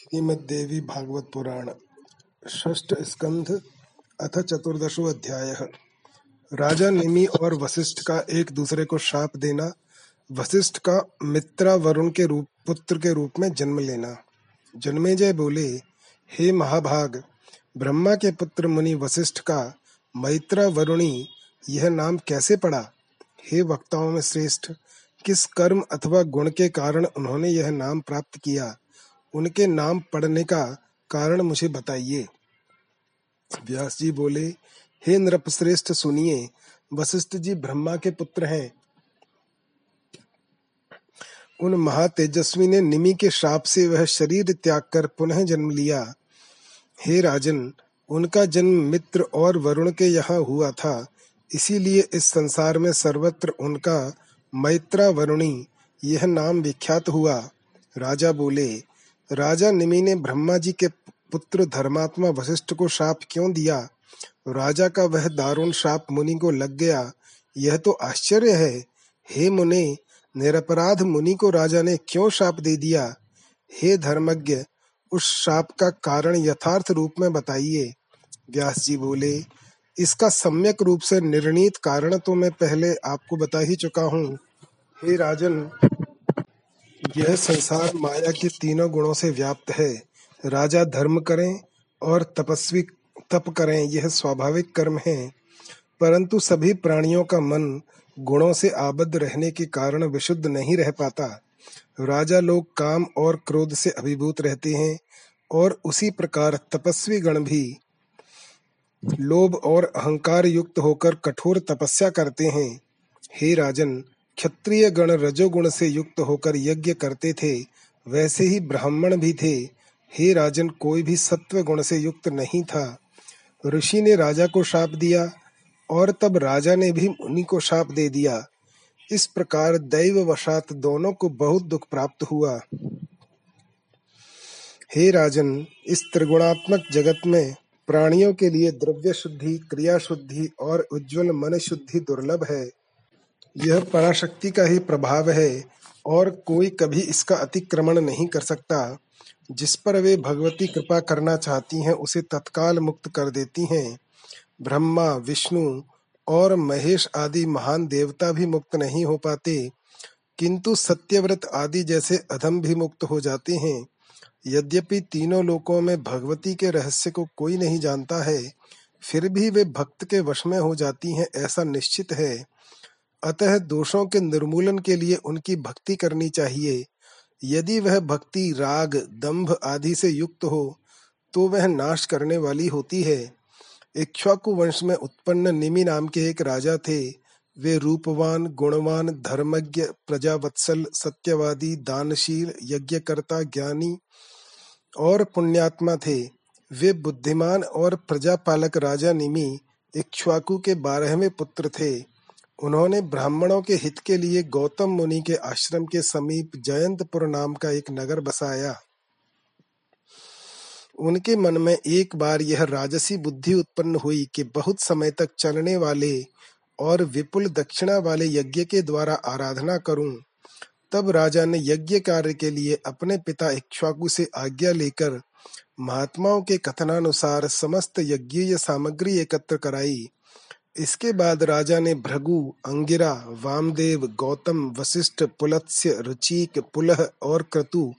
श्रीमद्देवी भागवत पुराण, षष्ठ स्कंध, अथ चतुर्दशो अध्याय। राजा निमि और वशिष्ठ का एक दूसरे को शाप देना, वशिष्ठ का मित्रा वरुण के रूप, पुत्र के रूप में जन्म लेना। जन्मेजय बोले, हे महाभाग, ब्रह्मा के पुत्र मुनि वशिष्ठ का मैत्रा वरुणी, यह नाम कैसे पड़ा? हे वक्ताओं में श्रेष्ठ, किस कर्म अथवा गुण के कारण उन्होंने यह नाम प्राप्त किया? उनके नाम पढ़ने का कारण मुझे बताइए। व्यास जी बोले, हे नृपश्रेष्ठ सुनिए, वशिष्ठ जी ब्रह्मा के पुत्र हैं। उन महातेजस्वी ने निमि के श्राप से वह शरीर त्याग कर पुनः जन्म लिया। हे राजन, उनका जन्म मित्र और वरुण के यहाँ हुआ था। इसीलिए इस संसार में सर्वत्र उनका मैत्रा वरुणी यह नाम विख्यात हुआ। राजा बोले राजा निमि ने ब्रह्मा जी के पुत्र धर्मात्मा वशिष्ठ को शाप क्यों दिया? राजा का वह दारुण शाप मुनि को लग गया। यह तो आश्चर्य है। हे मुने, निरपराध मुनि को राजा ने क्यों शाप दे दिया? हे धर्मज्ञ, उस शाप का कारण यथार्थ रूप में बताइए। व्यास जी बोले, इसका सम्यक रूप से निर्णीत कारण तो मैं पहले आपको बता ही चुका हूँ। हे राजन यह संसार माया के तीनों गुणों से व्याप्त है। राजा धर्म करें और तपस्वी तप करें, यह स्वाभाविक कर्म है। परंतु सभी प्राणियों का मन गुणों से आबद्ध रहने के कारण विशुद्ध नहीं रह पाता। राजा लोग काम और क्रोध से अभिभूत रहते हैं और उसी प्रकार तपस्वी गण भी लोभ और अहंकार युक्त होकर कठोर तपस्या करते हैं। हे राजन क्षत्रिय गण रजोगुण से युक्त होकर यज्ञ करते थे, वैसे ही ब्राह्मण भी थे। हे राजन, कोई भी सत्व गुण से युक्त नहीं था। ऋषि ने राजा को शाप दिया और तब राजा ने भी मुनि को शाप दे दिया। इस प्रकार दैव वशात दोनों को बहुत दुख प्राप्त हुआ। हे राजन, इस त्रिगुणात्मक जगत में प्राणियों के लिए द्रव्य शुद्धि क्रिया शुद्धि और उज्जवल मन शुद्धि दुर्लभ है। यह पराशक्ति का ही प्रभाव है और कोई कभी इसका अतिक्रमण नहीं कर सकता। जिस पर वे भगवती कृपा करना चाहती हैं, उसे तत्काल मुक्त कर देती हैं। ब्रह्मा, विष्णु और महेश आदि महान देवता भी मुक्त नहीं हो पाते, किंतु सत्यव्रत आदि जैसे अधम भी मुक्त हो जाते हैं। यद्यपि तीनों लोकों में भगवती के रहस्य को कोई नहीं जानता है, फिर भी वे भक्त के वश में हो जाती हैं ऐसा निश्चित है। अतः दोषों के निर्मूलन के लिए उनकी भक्ति करनी चाहिए। यदि वह भक्ति, राग, दंभ आदि से युक्त हो तो वह नाश करने वाली होती है। इक्ष्वाकु वंश में उत्पन्न निमि नाम के एक राजा थे। वे रूपवान, गुणवान, धर्मज्ञ, प्रजावत्सल, सत्यवादी, दानशील, यज्ञकर्ता, ज्ञानी और पुण्यात्मा थे। वे बुद्धिमान और प्रजापालक राजा निमि इक्ष्वाकु के बारहवें पुत्र थे। उन्होंने ब्राह्मणों के हित के लिए गौतम मुनि के आश्रम के समीप जयंतपुर नाम का एक नगर बसाया। उनके मन में एक बार यह राजसी बुद्धि उत्पन्न हुई कि बहुत समय तक चलने वाले और विपुल दक्षिणा वाले यज्ञ के द्वारा आराधना करूँ, तब राजा ने यज्ञ कार्य के लिए अपने पिता इक्ष्वाकु से आज्ञा लेकर महात्माओं के कथनानुसार समस्त यज्ञीय सामग्री एकत्र कराई। इसके बाद राजा ने भृगु, अंगिरा, वामदेव, गौतम वशिष्ठ पुलत्स्य, रुचिक, पुलह और क्रतु,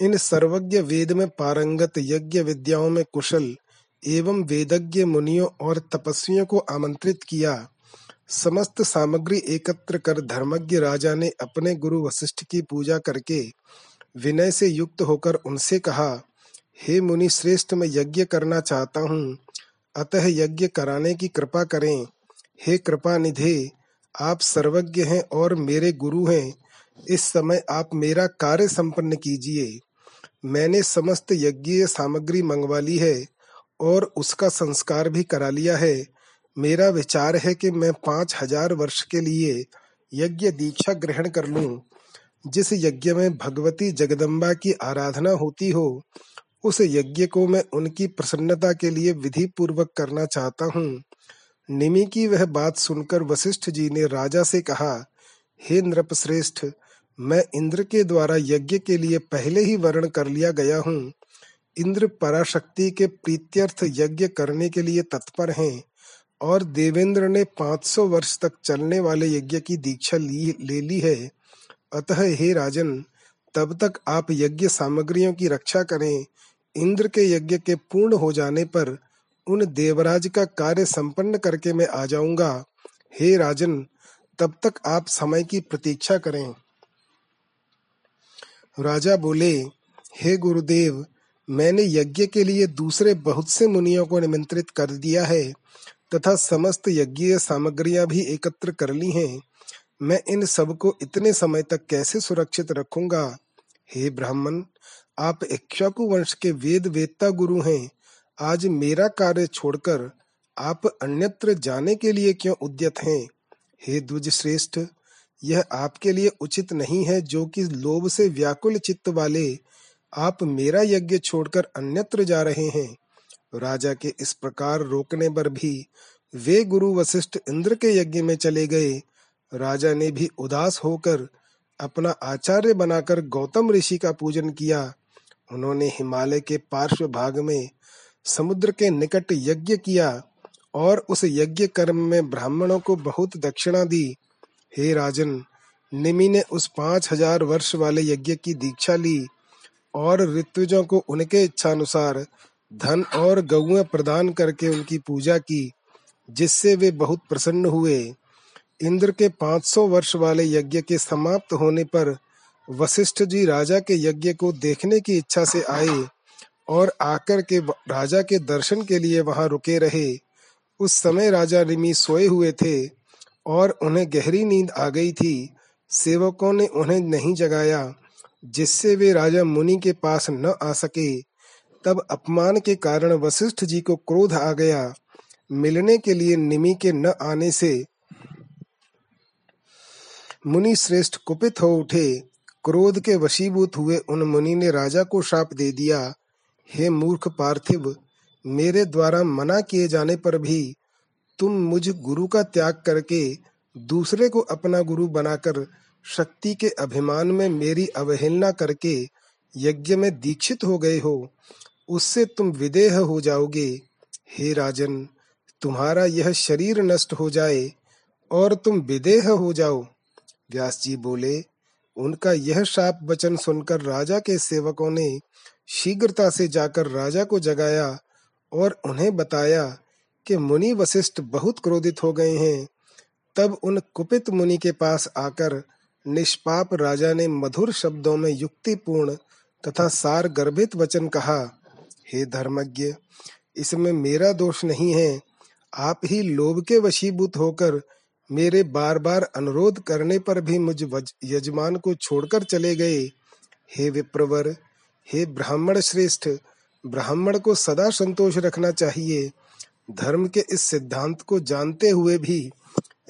इन सर्वज्ञ वेद में पारंगत यज्ञ विद्याओं में कुशल एवं वेदज्ञ मुनियों और तपस्वियों को आमंत्रित किया। समस्त सामग्री एकत्र कर धर्मज्ञ राजा ने अपने गुरु वशिष्ठ की पूजा करके विनय से युक्त होकर उनसे कहा, हे मुनि, श्रेष्ठ, मैं यज्ञ करना चाहता हूँ। अतः यज्ञ कराने की कृपा करें। हे कृपा निधे आप सर्वज्ञ हैं और मेरे गुरु हैं। इस समय आप मेरा कार्य संपन्न कीजिए। मैंने समस्त यज्ञीय सामग्री मंगवा ली है और उसका संस्कार भी करा लिया है। मेरा विचार है कि मैं पाँच हज़ार वर्ष के लिए यज्ञ दीक्षा ग्रहण कर लूँ। जिस यज्ञ में भगवती जगदम्बा की आराधना होती हो उस यज्ञ को मैं उनकी प्रसन्नता के लिए विधि पूर्वक करना चाहता हूँ। निमि की वह बात सुनकर वशिष्ठ जी ने राजा से कहा, हे नृप श्रेष्ठ मैं इंद्र के द्वारा यज्ञ के लिए पहले ही वर्ण कर लिया गया हूँ। इंद्र पराशक्ति के प्रीत्यर्थ यज्ञ करने के लिए तत्पर हैं और देवेंद्र ने 500 वर्ष तक चलने वाले यज्ञ की दीक्षा ली, ले ली है। अतः हे राजन, तब तक आप यज्ञ सामग्रियों की रक्षा करें इंद्र के यज्ञ के पूर्ण हो जाने पर उन देवराज का कार्य संपन्न करके मैं आ जाऊँगा। हे राजन, तब तक आप समय की प्रतीक्षा करें। राजा बोले, हे गुरुदेव, मैंने यज्ञ के लिए दूसरे बहुत से मुनियों को निमंत्रित कर दिया है, तथा समस्त यज्ञीय सामग्रियाँ भी एकत्र कर ली हैं। मैं इन सबको इतने समय तक कैसे सुरक्षित रखूँगा? हे ब्राह्मण आप इक्ष्वाकु वंश के वेद वेदता गुरु हैं। आज मेरा कार्य छोड़कर आप अन्यत्र जाने के लिए क्यों उद्यत हैं? हे द्विज श्रेष्ठ, यह आपके लिए उचित नहीं है जो कि लोभ से व्याकुल चित्त वाले आप मेरा यज्ञ छोड़कर अन्यत्र जा रहे हैं। राजा के इस प्रकार रोकने पर भी वे गुरु वशिष्ठ इंद्र के यज्ञ में चले गए। राजा ने भी उदास होकर अपना आचार्य बनाकर गौतम ऋषि का पूजन किया। उन्होंने हिमालय के पार्श्व भाग में समुद्र के निकट यज्ञ किया और उस यज्ञ कर्म में ब्राह्मणों को बहुत दक्षिणा दी। हे राजन, निमि ने उस पाँच हज़ार वर्ष वाले यज्ञ की दीक्षा ली और ऋतुजों को उनके इच्छानुसार धन और गौएँ प्रदान करके उनकी पूजा की, जिससे वे बहुत प्रसन्न हुए। इंद्र के 500 वर्ष वाले यज्ञ के समाप्त होने पर वशिष्ठ जी राजा के यज्ञ को देखने की इच्छा से आए और आकर के राजा के दर्शन के लिए वहाँ रुके रहे। उस समय राजा रिमी सोए हुए थे और उन्हें गहरी नींद आ गई थी। सेवकों ने उन्हें नहीं जगाया, जिससे वे राजा मुनि के पास न आ सके। तब अपमान के कारण वशिष्ठ जी को क्रोध आ गया। मिलने के लिए निमि के न आने से मुनि श्रेष्ठ कुपित हो उठे। क्रोध के वशीभूत हुए उन मुनि ने राजा को शाप दे दिया। हे मूर्ख पार्थिव, मेरे द्वारा मना किए जाने पर भी तुम मुझ गुरु का त्याग करके दूसरे को अपना गुरु बनाकर शक्ति के अभिमान में मेरी अवहेलना करके यज्ञ में दीक्षित हो गए हो, उससे तुम विदेह हो जाओगे। हे राजन, तुम्हारा यह शरीर नष्ट हो जाए और तुम विदेह हो जाओ। व्यास जी बोले उनका यह शाप वचन सुनकर राजा के सेवकों ने शीघ्रता से जाकर राजा को जगाया और उन्हें बताया कि मुनि वशिष्ठ बहुत क्रोधित हो गए हैं। तब उन कुपित मुनि के पास आकर निष्पाप राजा ने मधुर शब्दों में युक्तिपूर्ण तथा सार गर्भित वचन कहा, हे धर्मज्ञ, इसमें मेरा दोष नहीं है। आप ही लोभ के वशीभूत होकर मेरे बार बार अनुरोध करने पर भी मुझ यजमान को छोड़कर चले गए। हे विप्रवर, हे ब्राह्मण श्रेष्ठ, ब्राह्मण को सदा संतोष रखना चाहिए। धर्म के इस सिद्धांत को जानते हुए भी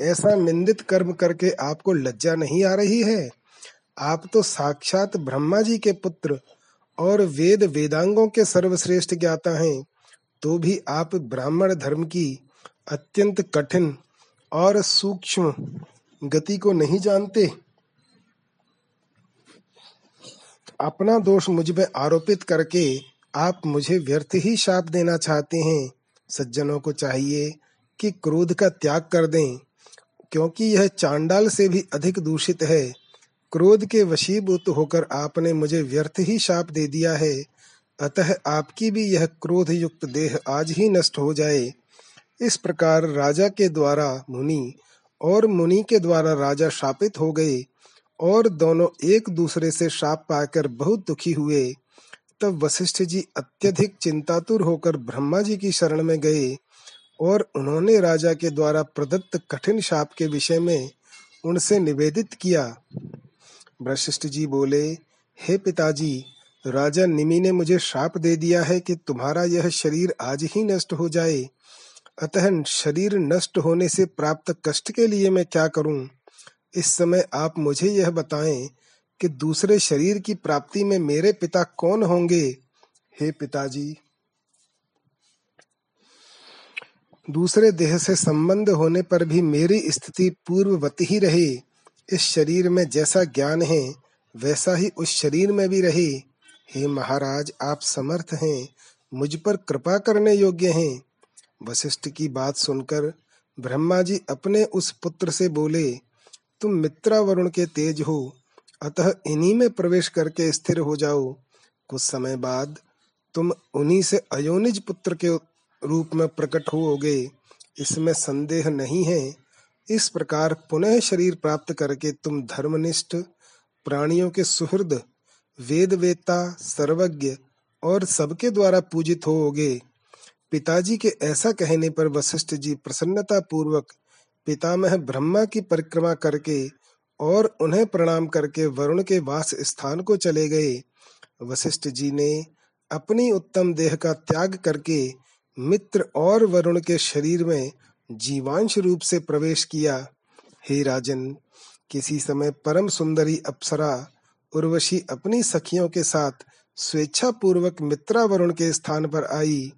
ऐसा निंदित कर्म करके आपको लज्जा नहीं आ रही है? आप तो साक्षात ब्रह्मा जी के पुत्र और वेद वेदांगों के सर्वश्रेष्ठ ज्ञाता हैं तो भी आप ब्राह्मण धर्म की अत्यंत कठिन और सूक्ष्म गति को नहीं जानते, अपना दोष मुझमें आरोपित करके आप मुझे व्यर्थ ही शाप देना चाहते हैं। सज्जनों को चाहिए कि क्रोध का त्याग कर दें, क्योंकि यह चांडाल से भी अधिक दूषित है। क्रोध के वशीभूत होकर आपने मुझे व्यर्थ ही शाप दे दिया है। अतः आपकी भी यह क्रोध युक्त देह आज ही नष्ट हो जाए। इस प्रकार राजा के द्वारा मुनि और मुनि के द्वारा राजा शापित हो गए और दोनों एक दूसरे से शाप पाकर बहुत दुखी हुए। तब वशिष्ठ जी अत्यधिक चिंतातुर होकर ब्रह्मा जी की शरण में गए और उन्होंने राजा के द्वारा प्रदत्त कठिन शाप के विषय में उनसे निवेदित किया। वशिष्ठ जी बोले, हे पिताजी, राजा निमि ने मुझे शाप दे दिया है कि तुम्हारा यह शरीर आज ही नष्ट हो जाए। अतः शरीर नष्ट होने से प्राप्त कष्ट के लिए मैं क्या करूँ? इस समय आप मुझे यह बताएँ कि दूसरे शरीर की प्राप्ति में मेरे पिता कौन होंगे? हे पिताजी, दूसरे देह से संबंध होने पर भी मेरी स्थिति पूर्ववत ही रहे। इस शरीर में जैसा ज्ञान है, वैसा ही उस शरीर में भी रहे। हे महाराज, आप समर्थ हैं, मुझ पर कृपा करने योग्य हैं। वशिष्ठ की बात सुनकर ब्रह्मा जी अपने उस पुत्र से बोले, तुम मित्रा वरुण के तेज हो, अतः इन्हीं में प्रवेश करके स्थिर हो जाओ। कुछ समय बाद तुम उन्हीं से अयोनिज पुत्र के रूप में प्रकट होगे इसमें संदेह नहीं है। इस प्रकार पुनः शरीर प्राप्त करके तुम धर्मनिष्ठ, प्राणियों के सुहृद वेद वेता सर्वज्ञ और सबके द्वारा पूजित होगे पिताजी के ऐसा कहने पर वशिष्ठ जी प्रसन्नता पूर्वक पितामह ब्रह्मा की परिक्रमा करके और उन्हें प्रणाम करके वरुण के वास स्थान को चले गए। वशिष्ठ जी ने अपनी उत्तम देह का त्याग करके मित्र और वरुण के शरीर में जीवांश रूप से प्रवेश किया। हे राजन, किसी समय परम सुंदरी अप्सरा उर्वशी अपनी सखियों के साथ स्वेच्छा पूर्वक मित्रा वरुण के स्थान पर आई।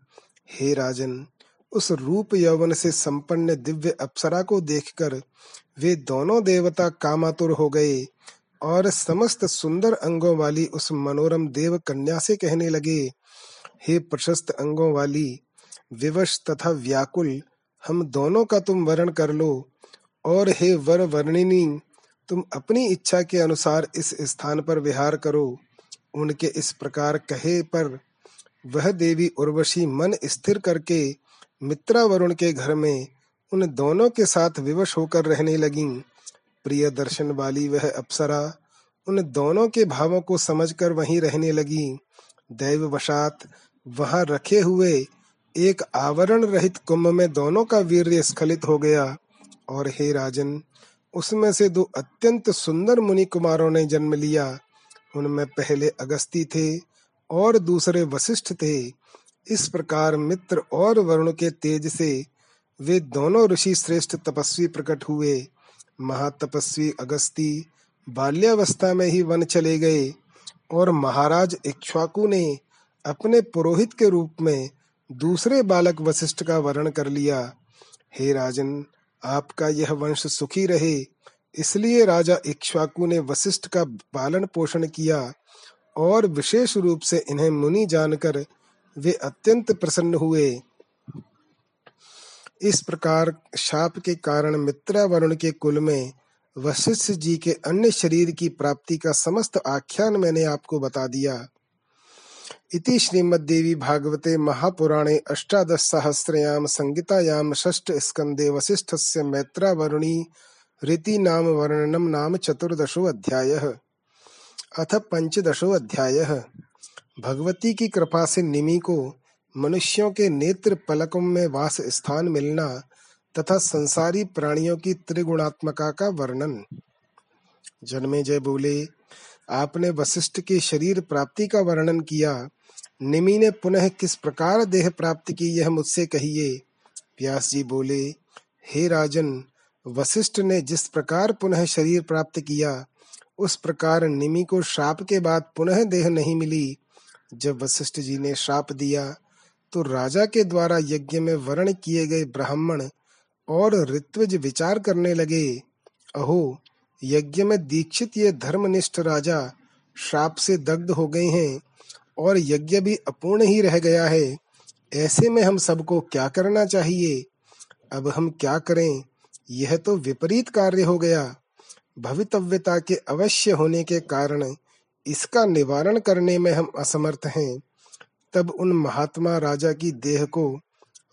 हे राजन, उस रूप यौवन से संपन्न दिव्य अप्सरा को देखकर वे दोनों देवता कामातुर हो गए और समस्त सुंदर अंगों वाली उस मनोरम देव कन्या से कहने लगे, हे प्रशस्त अंगों वाली, विवश तथा व्याकुल, हम दोनों का तुम वर्ण कर लो। और हे वर वर्णिनी, तुम अपनी इच्छा के अनुसार इस स्थान पर विहार करो। उनके इस प्रकार कहे पर वह देवी उर्वशी मन स्थिर करके मित्रा वरुण के घर में उन दोनों के साथ विवश होकर रहने लगी। प्रिय दर्शन वाली वह अप्सरा उन दोनों के भावों को समझकर वहीं रहने लगी। दैववशात वहाँ रखे हुए एक आवरण रहित कुंभ में दोनों का वीर्य स्खलित हो गया। और हे राजन, उसमें से दो अत्यंत सुंदर मुनि कुमारों ने जन्म लिया। उनमें पहले अगस्ती थे और दूसरे वशिष्ठ थे। इस प्रकार मित्र और वरुण के तेज से वे दोनों ऋषि श्रेष्ठ तपस्वी प्रकट हुए। महातपस्वी अगस्ती बाल्यावस्था में ही वन चले गए और महाराज इक्ष्वाकु ने अपने पुरोहित के रूप में दूसरे बालक वशिष्ठ का वर्ण कर लिया। हे राजन, आपका यह वंश सुखी रहे, इसलिए राजा इक्ष्वाकु ने वशिष्ठ का पालन पोषण किया। और विशेष रूप से इन्हें मुनि जानकर वे अत्यंत प्रसन्न हुए। इस प्रकार शाप के कारण मित्रा वरुण के कुल में वशिष्ठ जी के अन्य शरीर की प्राप्ति का समस्त आख्यान मैंने आपको बता दिया। इति श्रीमद्देवी भागवते महापुराणे अष्टादश सहस्रयाम संगीतायाम षष्ठ स्कंदे वशिष्ठस्य मैत्रावरुणी रीति नाम वर्णनम नाम चतुर्दशो अध्यायः। अथ पंचदशो अध्याय भगवती की कृपा से निमि को मनुष्यों के नेत्र पलकों में वास स्थान मिलना तथा संसारी प्राणियों की त्रिगुणात्मका का वर्णन। जन्मे जय बोले, आपने वशिष्ठ के शरीर प्राप्ति का वर्णन किया। निमि ने पुनः किस प्रकार देह प्राप्त की यह मुझसे कहिए। व्यास जी बोले, हे राजन, वशिष्ठ ने जिस प्रकार पुनः शरीर प्राप्त किया उस प्रकार निमि को श्राप के बाद पुनः देह नहीं मिली। जब वशिष्ठ जी ने श्राप दिया तो राजा के द्वारा यज्ञ में वर्ण किए गए ब्राह्मण और ऋत्विज विचार करने लगे, अहो, यज्ञ में दीक्षित ये धर्मनिष्ठ राजा श्राप से दग्ध हो गए हैं और यज्ञ भी अपूर्ण ही रह गया है। ऐसे में हम सबको क्या करना चाहिए? अब हम क्या करें? यह तो विपरीत कार्य हो गया। भवितव्यता के अवश्य होने के कारण इसका निवारण करने में हम असमर्थ हैं। तब उन महात्मा राजा की देह को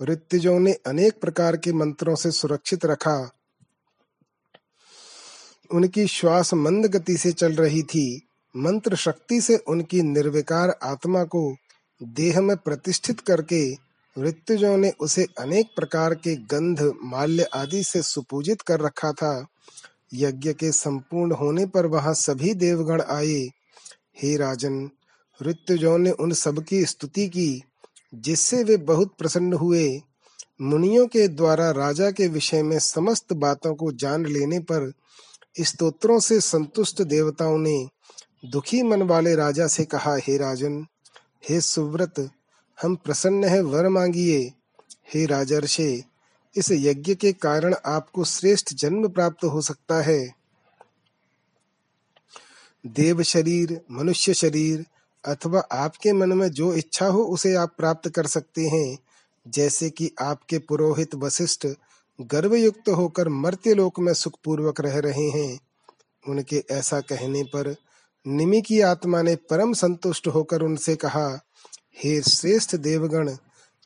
ऋत्विजों ने अनेक प्रकार के मंत्रों से सुरक्षित रखा। उनकी श्वास मंद गति से चल रही थी। मंत्र शक्ति से उनकी निर्विकार आत्मा को देह में प्रतिष्ठित करके ऋत्विजों ने उसे अनेक प्रकार के गंध, माल्य आदि से सुपूजित कर रखा था। यज्ञ के संपूर्ण होने पर वहाँ सभी देवगण आए। हे राजन ऋत्युजों ने उन सबकी स्तुति की, जिससे वे बहुत प्रसन्न हुए। मुनियों के द्वारा राजा के विषय में समस्त बातों को जान लेने पर स्तोत्रों से संतुष्ट देवताओं ने दुखी मन वाले राजा से कहा, हे राजन, हे सुव्रत, हम प्रसन्न है, वर मांगिए। हे राजर्षे इस यज्ञ के कारण आपको श्रेष्ठ जन्म प्राप्त हो सकता है। देव शरीर, मनुष्य शरीर अथवा आपके मन में जो इच्छा हो उसे आप प्राप्त कर सकते हैं। जैसे कि आपके पुरोहित वशिष्ठ गर्वयुक्त होकर मर्त्य लोक में सुखपूर्वक रह रहे हैं। उनके ऐसा कहने पर निमि की आत्मा ने परम संतुष्ट होकर उनसे कहा, हे श्रेष्ठ देवगण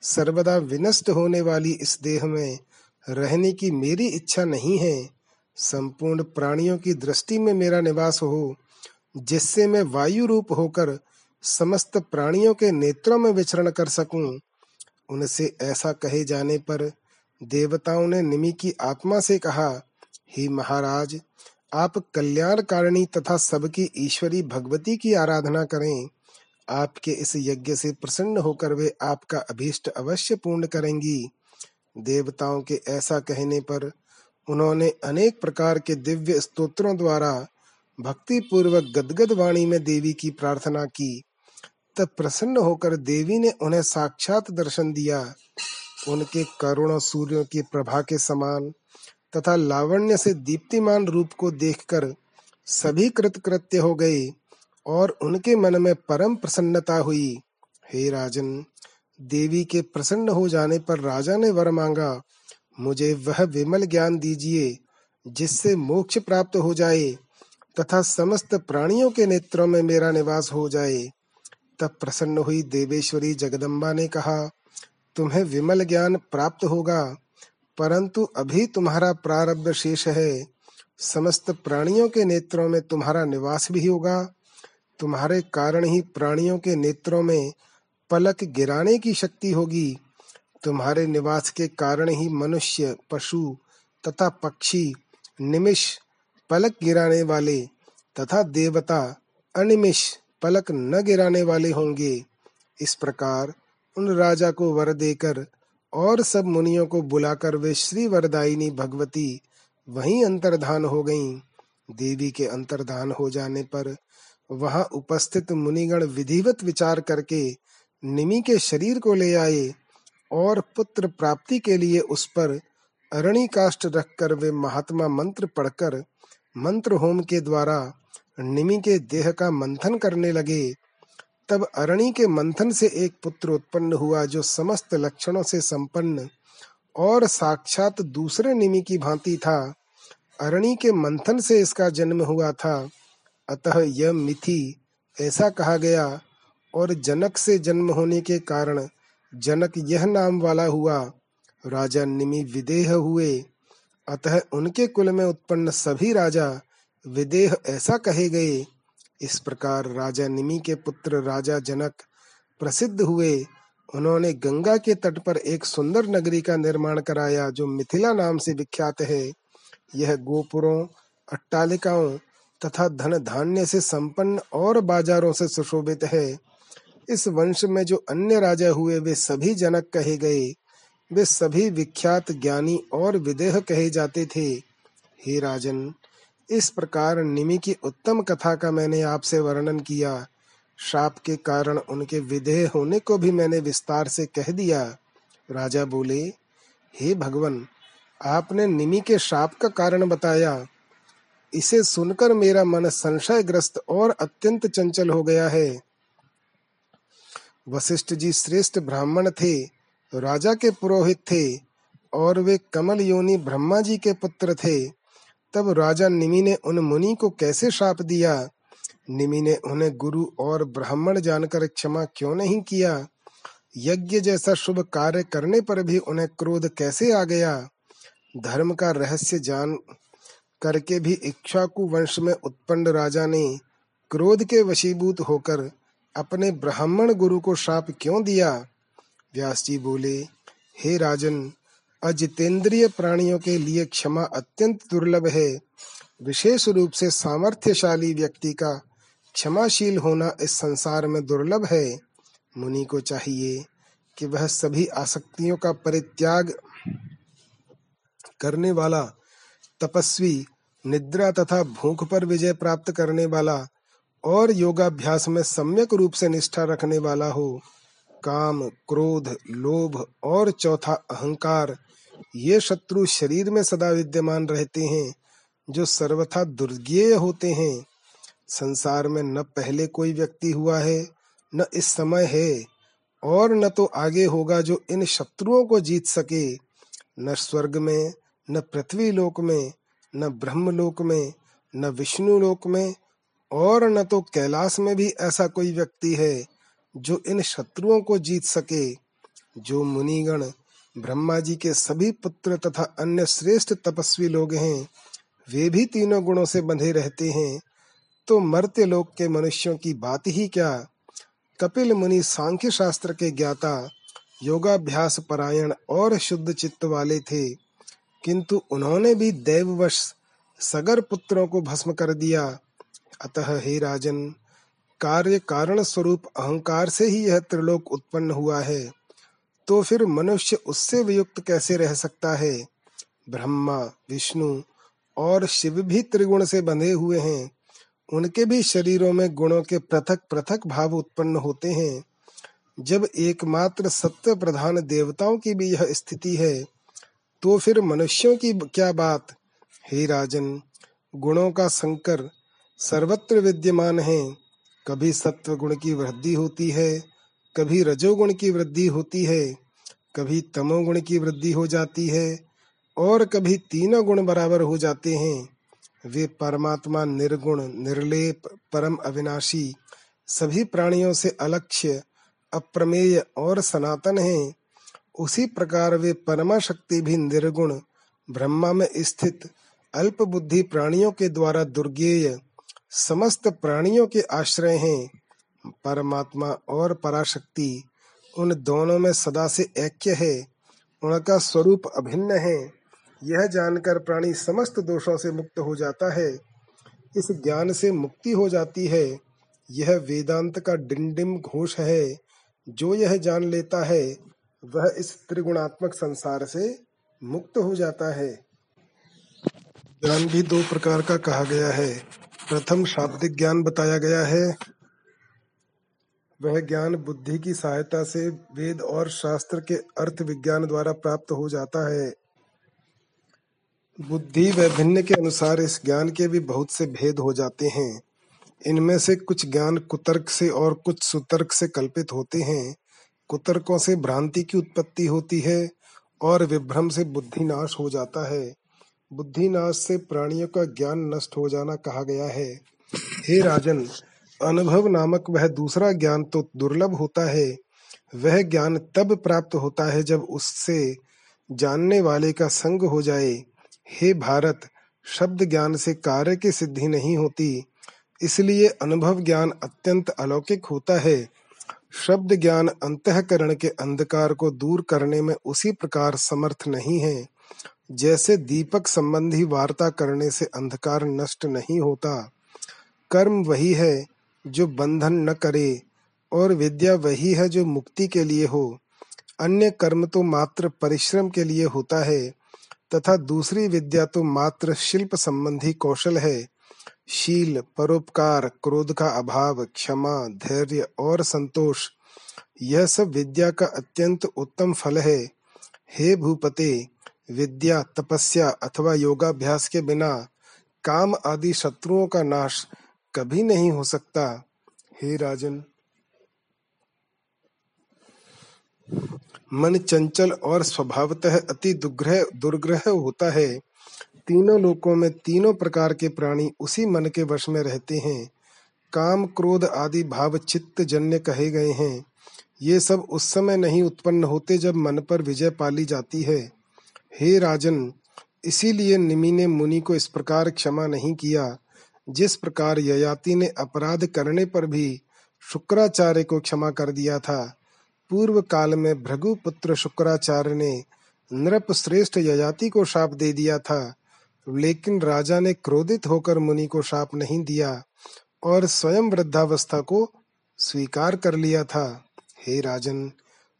सर्वदा विनष्ट होने वाली इस देह में रहने की मेरी इच्छा नहीं है। संपूर्ण प्राणियों की दृष्टि में मेरा निवास हो, जिससे मैं वायु रूप होकर समस्त प्राणियों के नेत्रों में विचरण कर सकूँ। उनसे ऐसा कहे जाने पर देवताओं ने निमि की आत्मा से कहा, हे महाराज, आप कल्याणकारिणी तथा सबकी ईश्वरी भगवती की आराधना करें। आपके इस यज्ञ से प्रसन्न होकर वे आपका अभीष्ट अवश्य पूर्ण करेंगी। देवताओं के ऐसा कहने पर उन्होंने अनेक प्रकार के दिव्य स्तोत्रों द्वारा भक्ति पूर्वक गदगद वाणी में देवी की प्रार्थना की। तब प्रसन्न होकर देवी ने उन्हें साक्षात दर्शन दिया। उनके करुण सूर्यों की प्रभा के समान तथा लावण्य से दीप्तिमान रूप को देखकर सभी कृतकृत्य हो गए। और उनके मन में परम प्रसन्नता हुई। हे राजन, देवी के प्रसन्न हो जाने पर राजा ने वर मांगा, मुझे वह विमल ज्ञान दीजिए, जिससे मोक्ष प्राप्त हो जाए, तथा समस्त प्राणियों के नेत्रों में मेरा निवास हो जाए। तब प्रसन्न हुई देवेश्वरी जगदम्बा ने कहा, तुम्हें विमल ज्ञान प्राप्त होगा, परंतु अभी तुम्हारा प्रारब्ध शेष है। समस्त प्राणियों के नेत्रों में तुम्हारा निवास भी होगा तुम्हारे कारण ही प्राणियों के नेत्रों में पलक गिराने की शक्ति होगी तुम्हारे निवास के कारण ही मनुष्य, पशु तथा पक्षी, निमिष पलक गिराने वाले तथा देवता अनिमिष पलक न गिराने वाले होंगे इस प्रकार उन राजा को वर देकर और सब मुनियों को बुलाकर वे श्री वरदायिनी भगवती वहीं अंतर्धान हो गईं। देवी के अंतर्धान हो जाने पर वहाँ उपस्थित मुनिगण विधिवत विचार करके निमि के शरीर को ले आए और पुत्र प्राप्ति के लिए उस पर अरणी काष्ट रखकर वे महात्मा मंत्र पढ़कर मंत्र होम के द्वारा निमि के देह का मंथन करने लगे। तब अरणी के मंथन से एक पुत्र उत्पन्न हुआ जो समस्त लक्षणों से संपन्न और साक्षात दूसरे निमि की भांति था। अरणी के मंथन से इसका जन्म हुआ था। अतः यह मिथि, ऐसा कहा गया, और जनक से जन्म होने के कारण जनक यह नाम वाला हुआ, राजा निमि विदेह हुए। अतः उनके कुल में उत्पन्न सभी राजा विदेह ऐसा कहे गए। इस प्रकार राजा निमि के पुत्र राजा जनक प्रसिद्ध हुए। उन्होंने गंगा के तट पर एक सुंदर नगरी का निर्माण कराया, जो मिथिला नाम से विख्यात है। यह गोपुरों, अट्टालिकाओं तथा धन धान्य से संपन्न और बाजारों से सुशोभित है। इस वंश में जो अन्य राजा हुए, वे सभी जनक कहे गए। वे सभी विख्यात ज्ञानी और विदेह कहे जाते थे। हे राजन, इस प्रकार निमि की उत्तम कथा का मैंने आपसे वर्णन किया। शाप के कारण उनके विधेय होने को भी मैंने विस्तार से कह दिया। राजा बोले, हे भगवान, आपने निमि के शाप का कारण बताया। इसे सुनकर मेरा मन संशयग्रस्त और अत्यंत चंचल हो गया है। वशिष्ठ जी श्रेष्ठ ब्राह्मण थे, राजा के पुरोहित थे, और वे कमल योनि ब्रह्मा जी के पुत्र थे। तब राजा निमि ने उन मुनि को कैसे शाप दिया? निमि ने उन्हें गुरु और ब्राह्मण जानकर क्षमा क्यों नहीं किया? यज्ञ जैसा शुभ कार्य करने पर भी उन्हें क्रोध कैसे आ गया? धर्म का रहस्य जान करके भी इक्ष्वाकु वंश में उत्पन्न राजा ने क्रोध के वशीभूत होकर अपने ब्राह्मण गुरु को श्राप क्यों दिया? व्यास जी बोले, हे राजन, अजितेंद्रिय प्राणियों के लिए क्षमा अत्यंत दुर्लभ है। विशेष रूप से सामर्थ्यशाली व्यक्ति का क्षमाशील होना इस संसार में दुर्लभ है। मुनि को चाहिए कि वह सभी आसक्तियों का परित्याग करने वाला तपस्वी निद्रा तथा भूख पर विजय प्राप्त करने वाला और योगाभ्यास में सम्यक रूप से निष्ठा रखने वाला हो, काम, क्रोध, लोभ और चौथा अहंकार, ये शत्रु शरीर में सदा विद्यमान रहते हैं, जो सर्वथा दुर्ज्ञेय होते हैं। संसार में न पहले कोई व्यक्ति हुआ है, न इस समय है, और न तो आगे होगा जो इन शत्रुओं को जीत सके, न स्वर्ग में, न पृथ्वी लोक में न ब्रह्म लोक में, न विष्णु लोक में और न तो कैलाश में भी ऐसा कोई व्यक्ति है जो इन शत्रुओं को जीत सके। जो मुनिगण ब्रह्मा जी के सभी पुत्र तथा अन्य श्रेष्ठ तपस्वी लोग हैं, वे भी तीनों गुणों से बंधे रहते हैं। तो मर्त्य लोक के मनुष्यों की बात ही क्या? कपिल मुनि सांख्य शास्त्र के ज्ञाता, योगाभ्यास परायण और शुद्ध चित्त वाले थे। किंतु उन्होंने भी दैववश सगर पुत्रों को भस्म कर दिया। अतः हे राजन, कार्य कारण स्वरूप अहंकार से ही यह त्रिलोक उत्पन्न हुआ है। तो फिर मनुष्य उससे वियुक्त कैसे रह सकता है? ब्रह्मा, विष्णु और शिव भी त्रिगुण से बंधे हुए हैं। उनके भी शरीरों में गुणों के पृथक पृथक भाव उत्पन्न होते हैं। जब एकमात्र सत्य प्रधान देवताओं की भी यह स्थिति है तो फिर मनुष्यों की क्या बात? हे राजन, गुणों का संकर सर्वत्र विद्यमान है। कभी सत्व गुण की वृद्धि होती है, कभी रजोगुण की वृद्धि होती है, कभी तमोगुण की वृद्धि हो जाती है, और कभी तीनों गुण बराबर हो जाते हैं। वे परमात्मा निर्गुण, निर्लेप, परम अविनाशी, सभी प्राणियों से अलक्ष्य, अप्रमेय और सनातन हैं। उसी प्रकार वे परमा शक्ति भी निर्गुण, ब्रह्मा में स्थित अल्प बुद्धि प्राणियों के द्वारा दुर्गेय समस्त प्राणियों के आश्रय हैं। परमात्मा और पराशक्ति उन दोनों में सदा से ऐक्य है, उनका स्वरूप अभिन्न है। यह जानकर प्राणी समस्त दोषों से मुक्त हो जाता है। इस ज्ञान से मुक्ति हो जाती है। यह वेदांत का डिंडिम घोष है। जो यह जान लेता है वह इस त्रिगुणात्मक संसार से मुक्त हो जाता है। ज्ञान भी दो प्रकार का कहा गया है। प्रथम शाब्दिक ज्ञान बताया गया है। वह ज्ञान बुद्धि की सहायता से वेद और शास्त्र के अर्थ विज्ञान द्वारा प्राप्त हो जाता है। बुद्धि व भिन्न के अनुसार इस ज्ञान के भी बहुत से भेद हो जाते हैं। इनमें से कुछ ज्ञान कुतर्क से और कुछ सुतर्क से कल्पित होते हैं। कुतर्कों से भ्रांति की उत्पत्ति होती है और विभ्रम से बुद्धि नाश हो जाता है। बुद्धि नाश से प्राणियों का ज्ञान नष्ट हो जाना कहा गया है। हे राजन, अनुभव नामक वह दूसरा ज्ञान तो दुर्लभ होता है। वह ज्ञान तब प्राप्त होता है जब उससे जानने वाले का संग हो जाए। हे भारत, शब्द ज्ञान से कार्य की सिद्धि नहीं होती। इसलिए अनुभव ज्ञान अत्यंत अलौकिक होता है। शब्द ज्ञान अंतकरण के अंधकार को दूर करने में उसी प्रकार समर्थ नहीं है। जैसे दीपक संबंधी वार्ता करने से अंधकार नष्ट नहीं होता। कर्म वही है जो बंधन न करे और विद्या वही है जो मुक्ति के लिए हो। अन्य कर्म तो मात्र परिश्रम के लिए होता है तथा दूसरी विद्या तो मात्र शिल्प संबंधी कौशल है। शील, परोपकार, क्रोध का अभाव, क्षमा, धैर्य और संतोष। यह सब विद्या का अत्यंत उत्तम फल है। हे भूपते, विद्या, तपस्या अथवा योगाभ्यास के बिना काम आदि शत्रुओं का नाश कभी नहीं हो सकता। हे राजन। मन चंचल और स्वभावतः अति दुग्रह, दुर्ग्रह होता है। तीनों लोकों में तीनों प्रकार के प्राणी उसी मन के वश में रहते हैं। काम, क्रोध आदि भाव चित्त जन्य कहे गए हैं। ये सब उस समय नहीं उत्पन्न होते जब मन पर विजय पाली जाती है। हे राजन, इसीलिए निमि ने मुनि को इस प्रकार क्षमा नहीं किया। जिस प्रकार ययाति ने अपराध करने पर भी शुक्राचार्य को क्षमा कर दिया था, पूर्व काल में भृगु पुत्र शुक्राचार्य ने नृप श्रेष्ठ ययाति को शाप दे दिया था। लेकिन राजा ने क्रोधित होकर मुनि को शाप नहीं दिया और स्वयं वृद्धावस्था को स्वीकार कर लिया था। हे राजन,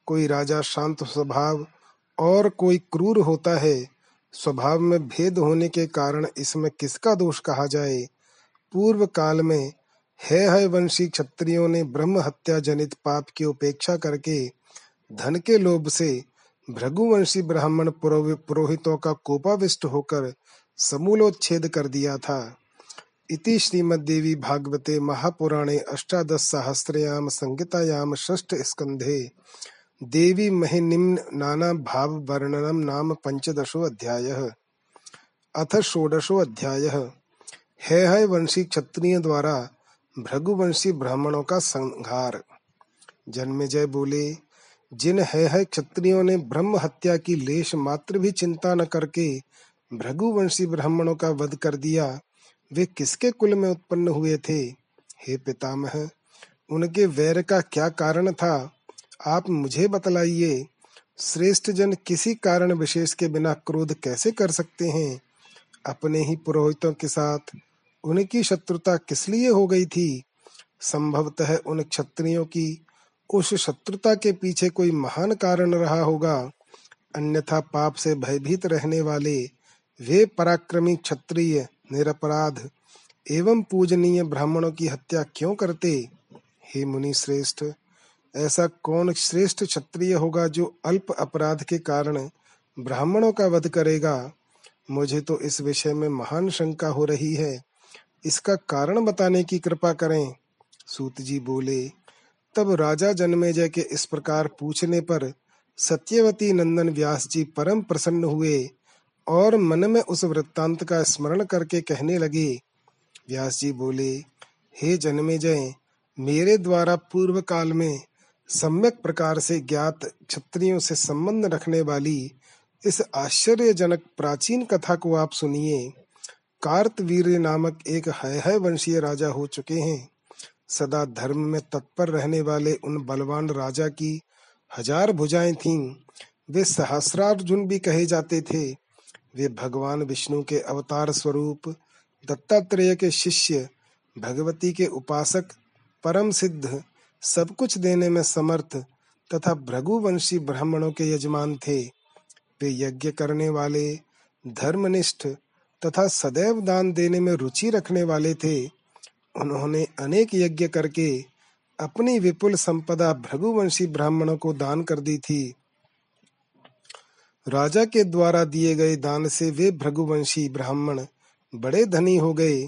कोई राजा शांत स्वभाव और कोई क्रूर होता है, स्वभाव में भेद होने के कारण इसमें किसका दोष कहा जाए? पूर्व काल में है है वंशी क्षत्रियों ने ब्रह्म हत्या जनित पाप की उपेक्षा करके धन के लोभ से भृगुवंशी ब्राह्मण पुरोहितों का कोपाविष्ट होकर समूलोच्छेद कर दिया था। इति श्रीमद्देवी भागवते महापुराणे अष्टादशसाहस्रयां संहितायां षष्ठस्कन्धे देवी महिनिम्न नानाभाववर्णनं नाम पञ्चदशोऽध्यायः अथ षोडशोऽध्यायः है वंशी क्षत्रिय द्वारा, भृगुवंशी ब्राह्मणों का संहार। जन्मेजय बोले, जिन है क्षत्रियों ने ब्रह्म हत्या की लेश मात्र भी चिंता न करके भृगुवंशी ब्राह्मणों का वध कर दिया। वे किसके कुल में उत्पन्न हुए थे? हे पितामह, उनके वैर का क्या कारण था? आप मुझे बतलाइए, श्रेष्ठ जन किसी कारण विशेष के बिना क्रोध कैसे कर सकते हैं? अपने ही पुरोहितों के साथ उनकी शत्रुता किस लिए हो गई थी? संभवतः उन क्षत्रियों की उस शत्रुता के पीछे कोई महान कारण रहा होगा। अन्यथा पाप से भयभीत रहने वाले वे पराक्रमी क्षत्रिय, निरपराध एवं पूजनीय ब्राह्मणों की हत्या क्यों करते? हे मुनि श्रेष्ठ ऐसा कौन श्रेष्ठ क्षत्रिय होगा जो अल्प अपराध के कारण ब्राह्मणों का वध करेगा? मुझे तो इस विषय में महान शंका हो रही है। इसका कारण बताने की कृपा करें। सूत जी बोले, तब राजा जन्मेजय के इस प्रकार पूछने पर सत्यवती नंदन व्यास जी परम प्रसन्न हुए। और मन में उस वृत्तांत का स्मरण करके कहने लगे, व्यास जी बोले, हे जन्मेजय, मेरे द्वारा पूर्व काल में सम्यक प्रकार से ज्ञात क्षत्रियों से संबंध रखने वाली इस आश्चर्यजनक प्राचीन कथा को आप सुनिए। कार्तवीर नामक एक है वंशीय राजा हो चुके हैं। सदा धर्म में तत्पर रहने वाले उन बलवान राजा की हज़ार भुजाएँ थीं। वे सहस्रार्जुन भी कहे जाते थे। वे भगवान विष्णु के अवतार स्वरूप, दत्तात्रेय के शिष्य, भगवती के उपासक, परम सिद्ध, सब कुछ देने में समर्थ तथा भृगुवंशी ब्राह्मणों के यजमान थे। वे यज्ञ करने वाले, धर्मनिष्ठ तथा सदैव दान देने में रुचि रखने वाले थे। उन्होंने अनेक यज्ञ करके अपनी विपुल संपदा भृगुवंशी ब्राह्मणों को दान कर दी थी। राजा के द्वारा दिए गए दान से वे भृगुवंशी ब्राह्मण बड़े धनी हो गए।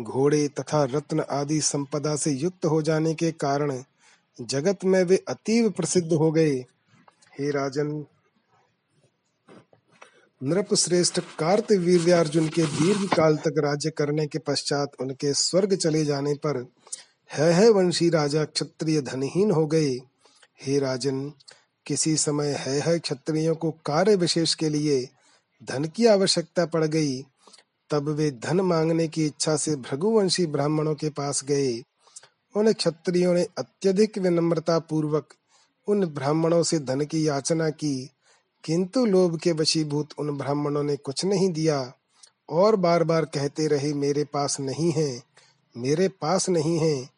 घोड़े तथा रत्न आदि संपदा से युक्त हो जाने के कारण जगत में वे अतीव प्रसिद्ध हो गए। हे राजन नृप श्रेष्ठ कार्तवीर्यार्जुन के दीर्घ काल तक राज्य करने के पश्चात उनके स्वर्ग चले जाने पर है, है वंशी राजा क्षत्रिय धनहीन हो गए। हे राजन किसी समय है है क्षत्रियों को कार्य विशेष के लिए धन की आवश्यकता पड़ गई। तब वे धन मांगने की इच्छा से भृगुवंशी ब्राह्मणों के पास गए। उन क्षत्रियों ने अत्यधिक विनम्रता पूर्वक उन ब्राह्मणों से धन की याचना की किंतु लोभ के वशीभूत उन ब्राह्मणों ने कुछ नहीं दिया। और बार बार कहते रहे मेरे पास नहीं है मेरे पास नहीं है।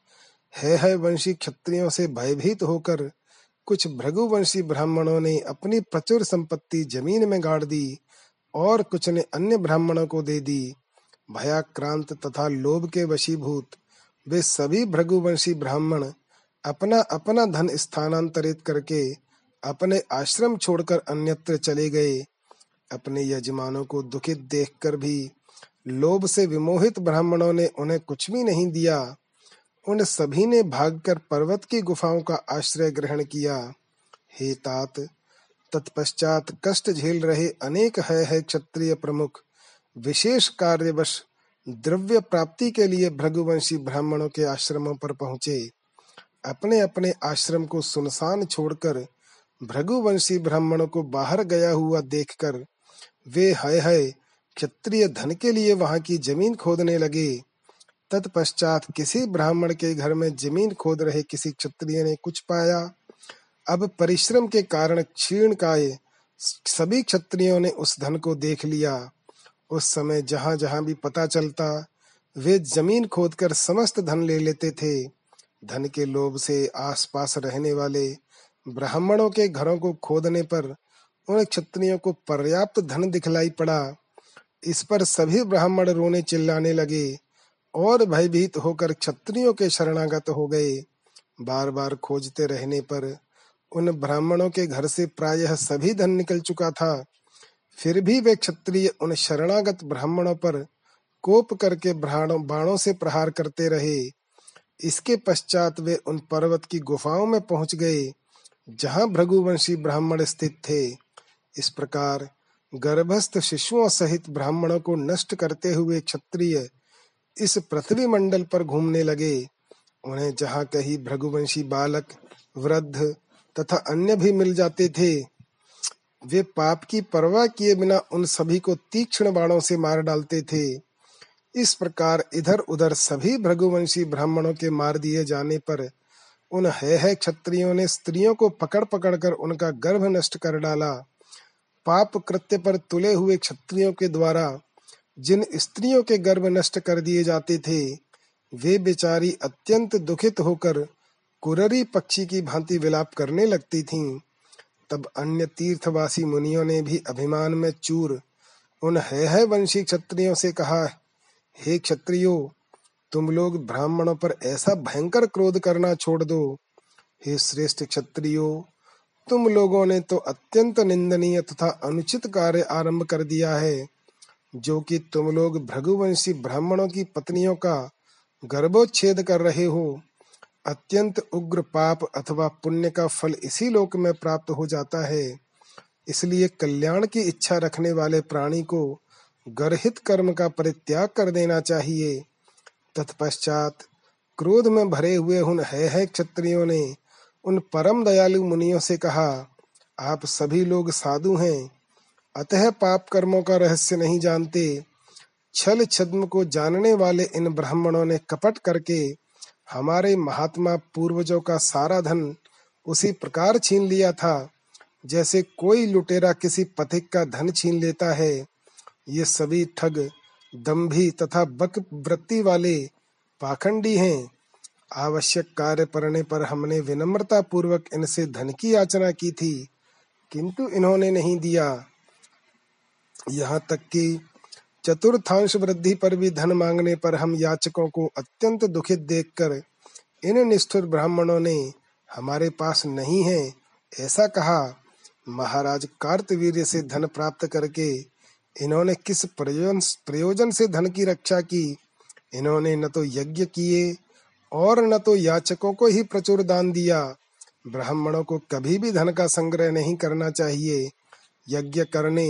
है, है वंशी क्षत्रियों से भयभीत होकर कुछ भृगुवंशी ब्राह्मणों ने अपनी प्रचुर संपत्ति ज़मीन में गाड़ दी और कुछ ने अन्य ब्राह्मणों को दे दी। भयाक्रांत तथा लोभ के वशीभूत वे सभी भृगुवंशी ब्राह्मण अपना अपना धन स्थानांतरित करके अपने आश्रम छोड़कर अन्यत्र चले गए। अपने यजमानों को दुखित देखकर भी लोभ से विमोहित ब्राह्मणों ने उन्हें कुछ भी नहीं दिया। उन सभी ने भागकर पर्वत की गुफाओं का आश्रय ग्रहण किया। हे तात तत्पश्चात कष्ट झेल रहे अनेक है, है क्षत्रिय प्रमुख। विशेष कार्यवश द्रव्य प्राप्ति के लिए भृगुवंशी ब्राह्मणों के आश्रमों पर पहुँचे। अपने अपने आश्रम को सुनसान छोड़कर भृगुवंशी ब्राह्मणों को बाहर गया हुआ देखकर वे है है क्षत्रिय धन के लिए वहाँ की ज़मीन खोदने लगे। तत्पश्चात किसी ब्राह्मण के घर में ज़मीन खोद रहे किसी क्षत्रिय ने कुछ पाया। अब परिश्रम के कारण क्षीण काय, सभी क्षत्रियों ने उस धन को देख लिया। उस समय जहाँ जहाँ भी पता चलता, वे ज़मीन खोदकर समस्त धन ले लेते थे। धन के लोभ से आसपास रहने वाले ब्राह्मणों के घरों को खोदने पर उन क्षत्रियों को पर्याप्त धन दिखलाई पड़ा। इस पर सभी ब्राह्मण रोने चिल्लाने लगे। और भयभीत होकर क्षत्रियों के शरणागत हो गए। बार बार खोजते रहने पर उन ब्राह्मणों के घर से प्रायः सभी धन निकल चुका था। फिर भी वे क्षत्रिय उन शरणागत ब्राह्मणों पर कोप करके बाणों से प्रहार करते रहे। इसके पश्चात वे उन पर्वत की गुफाओं में पहुँच गए, जहाँ भृगुवंशी ब्राह्मण स्थित थे। इस प्रकार गर्भस्थ शिशुओं सहित ब्राह्मणों को नष्ट करते हुए क्षत्रिय इस पृथ्वी मंडल पर घूमने लगे। उन्हें जहाँ कहीं भृगुवंशी बालक वृद्ध तथा अन्य भी मिल जाते थे वे पाप की परवाह किए बिना उन सभी को तीक्ष्ण बाणों से मार डालते थे। इस प्रकार इधर उधर सभी भृगुवंशी ब्राह्मणों के मार दिए जाने पर उन है, है क्षत्रियों ने स्त्रियों को पकड़ पकड़ कर उनका गर्भ नष्ट कर डाला। पाप कृत्य पर तुले हुए क्षत्रियों के द्वारा जिन स्त्रियों के गर्भ नष्ट कर दिए जाते थे वे बेचारी अत्यंत दुखित होकर कुररी पक्षी की भांति विलाप करने लगती थीं। तब अन्य तीर्थवासी मुनियों ने भी अभिमान में चूर उन है, है वंशी क्षत्रियों से कहा हे क्षत्रियो तुम लोग ब्राह्मणों पर ऐसा भयंकर क्रोध करना छोड़ दो हे श्रेष्ठ क्षत्रियो तुम लोगों ने तो अत्यंत निंदनीय तथा अनुचित कार्य आरंभ कर दिया है जो कि तुम लोग भृगुवंशी ब्राह्मणों की पत्नियों का गर्भोच्छेद कर रहे हो अत्यंत उग्र पाप अथवा पुण्य का फल इसी लोक में प्राप्त हो जाता है। इसलिए कल्याण की इच्छा रखने वाले प्राणी को गर्हित कर्म का परित्याग कर देना चाहिए। तत्पश्चात क्रोध में भरे हुए उन है, है क्षत्रियों ने उन परम दयालु मुनियों से कहा आप सभी लोग साधु हैं। अतः पाप कर्मों का रहस्य नहीं जानते। छल छद्म को जानने वाले इन ब्राह्मणों ने कपट करके हमारे महात्मा पूर्वजों का सारा धन उसी प्रकार छीन लिया था, जैसे कोई लुटेरा किसी पथिक का धन छीन लेता है। ये सभी ठग दम्भी तथा बक वृत्ति वाले पाखंडी हैं। आवश्यक कार्य पड़ने पर हमने विनम्रता पूर्वक इनसे धन की याचना की थी, किंतु इन्होंने नहीं दिया। यहाँ तक कि चतुर्थांश वृद्धि पर भी धन मांगने पर हम याचकों को अत्यंत दुखित देखकर इन निष्ठुर ब्राह्मणों ने हमारे पास नहीं है, ऐसा कहा। महाराज कार्तवीर्य से धन प्राप्त करके इन्होंने किस प्रयोजन प्रयोजन से धन की रक्षा की? इन्होंने न तो यज्ञ किए और न तो याचकों को ही प्रचुर दान दिया। ब्राह्मणों को कभी भी धन का संग्रह नहीं करना चाहिए। यज्ञ करने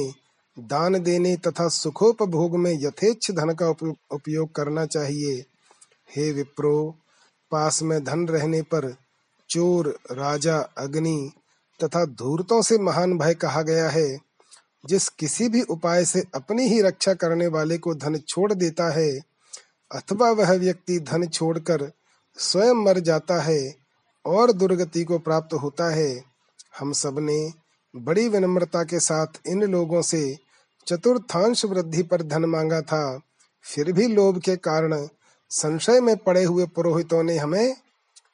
दान देने तथा सुखोपभोग में यथेच्छ धन का उपयोग करना चाहिए। हे विप्रो, पास में धन रहने पर चोर, राजा, अग्नि तथा धूर्तों से महान भय कहा गया है। जिस किसी भी उपाय से अपनी ही रक्षा करने वाले को धन छोड़ देता है, अथवा वह व्यक्ति धन छोड़कर स्वयं मर जाता है और दुर्गति को प्राप्त होता है, हम सबने बड़ी विनम्रता के साथ इन लोगों से चतुर्थांश वृद्धि पर धन मांगा था। फिर भी लोभ के कारण संशय में पड़े हुए पुरोहितों ने हमें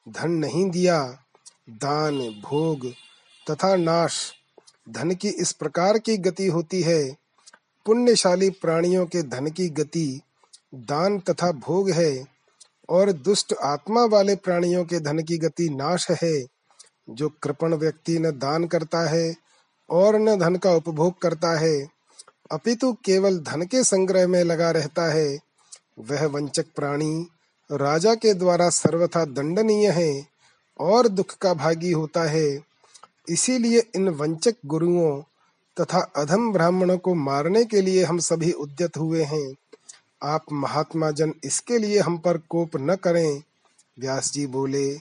धन नहीं दिया। दान, भोग तथा नाश। धन की इस प्रकार की गति होती है। पुण्यशाली प्राणियों के धन की गति दान तथा भोग है और दुष्ट आत्मा वाले प्राणियों के धन की गति नाश है। जो कृपण व्यक्ति न दान करता है और न धन का उपभोग करता है, अपितु केवल धन के संग्रह में लगा रहता है। वह वंचक प्राणी राजा के द्वारा सर्वथा दंडनीय है और दुख का भागी होता है। इसीलिए इन वंचक गुरुओं तथा अधम ब्राह्मणों को मारने के लिए हम सभी उद्यत हुए हैं। आप महात्मा जन इसके लिए हम पर कोप न करें, व्यास जी बोले।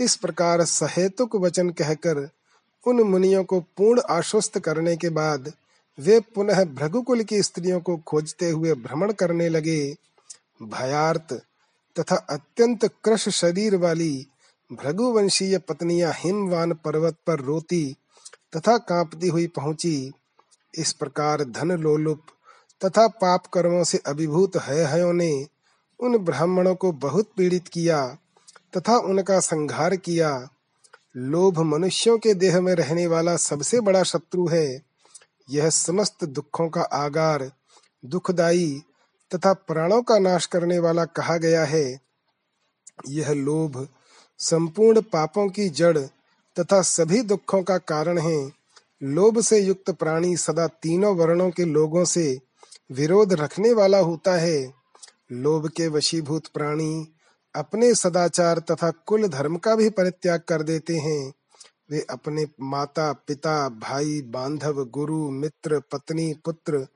इस प्रकार सहेतुक वचन कहकर उन मुनियों को पूर्ण आश्वस्त करने के बाद वे पुनः भृगुकुल की स्त्रियों को खोजते हुए भ्रमण करने लगे। भयार्थ तथा अत्यंत कृश शरीर वाली भृगुवंशीय पत्नियाँ हिमवान पर्वत पर रोती तथा कांपती हुई पहुँची। इस प्रकार धन लोलुप तथा पाप कर्मों से अभिभूत है हयों ने उन ब्राह्मणों को बहुत पीड़ित किया तथा उनका संहार किया। लोभ मनुष्यों के देह में रहने वाला सबसे बड़ा शत्रु है। यह समस्त दुखों का आगार दुखदाई तथा प्राणों का नाश करने वाला कहा गया है। यह लोभ संपूर्ण पापों की जड़ तथा सभी दुखों का कारण है। लोभ से युक्त प्राणी सदा तीनों वर्णों के लोगों से विरोध रखने वाला होता है। लोभ के वशीभूत प्राणी अपने सदाचार तथा कुल धर्म का भी परित्याग कर देते हैं। वे अपने माता, पिता, भाई, बांधव, गुरु, मित्र, पत्नी, पुत्र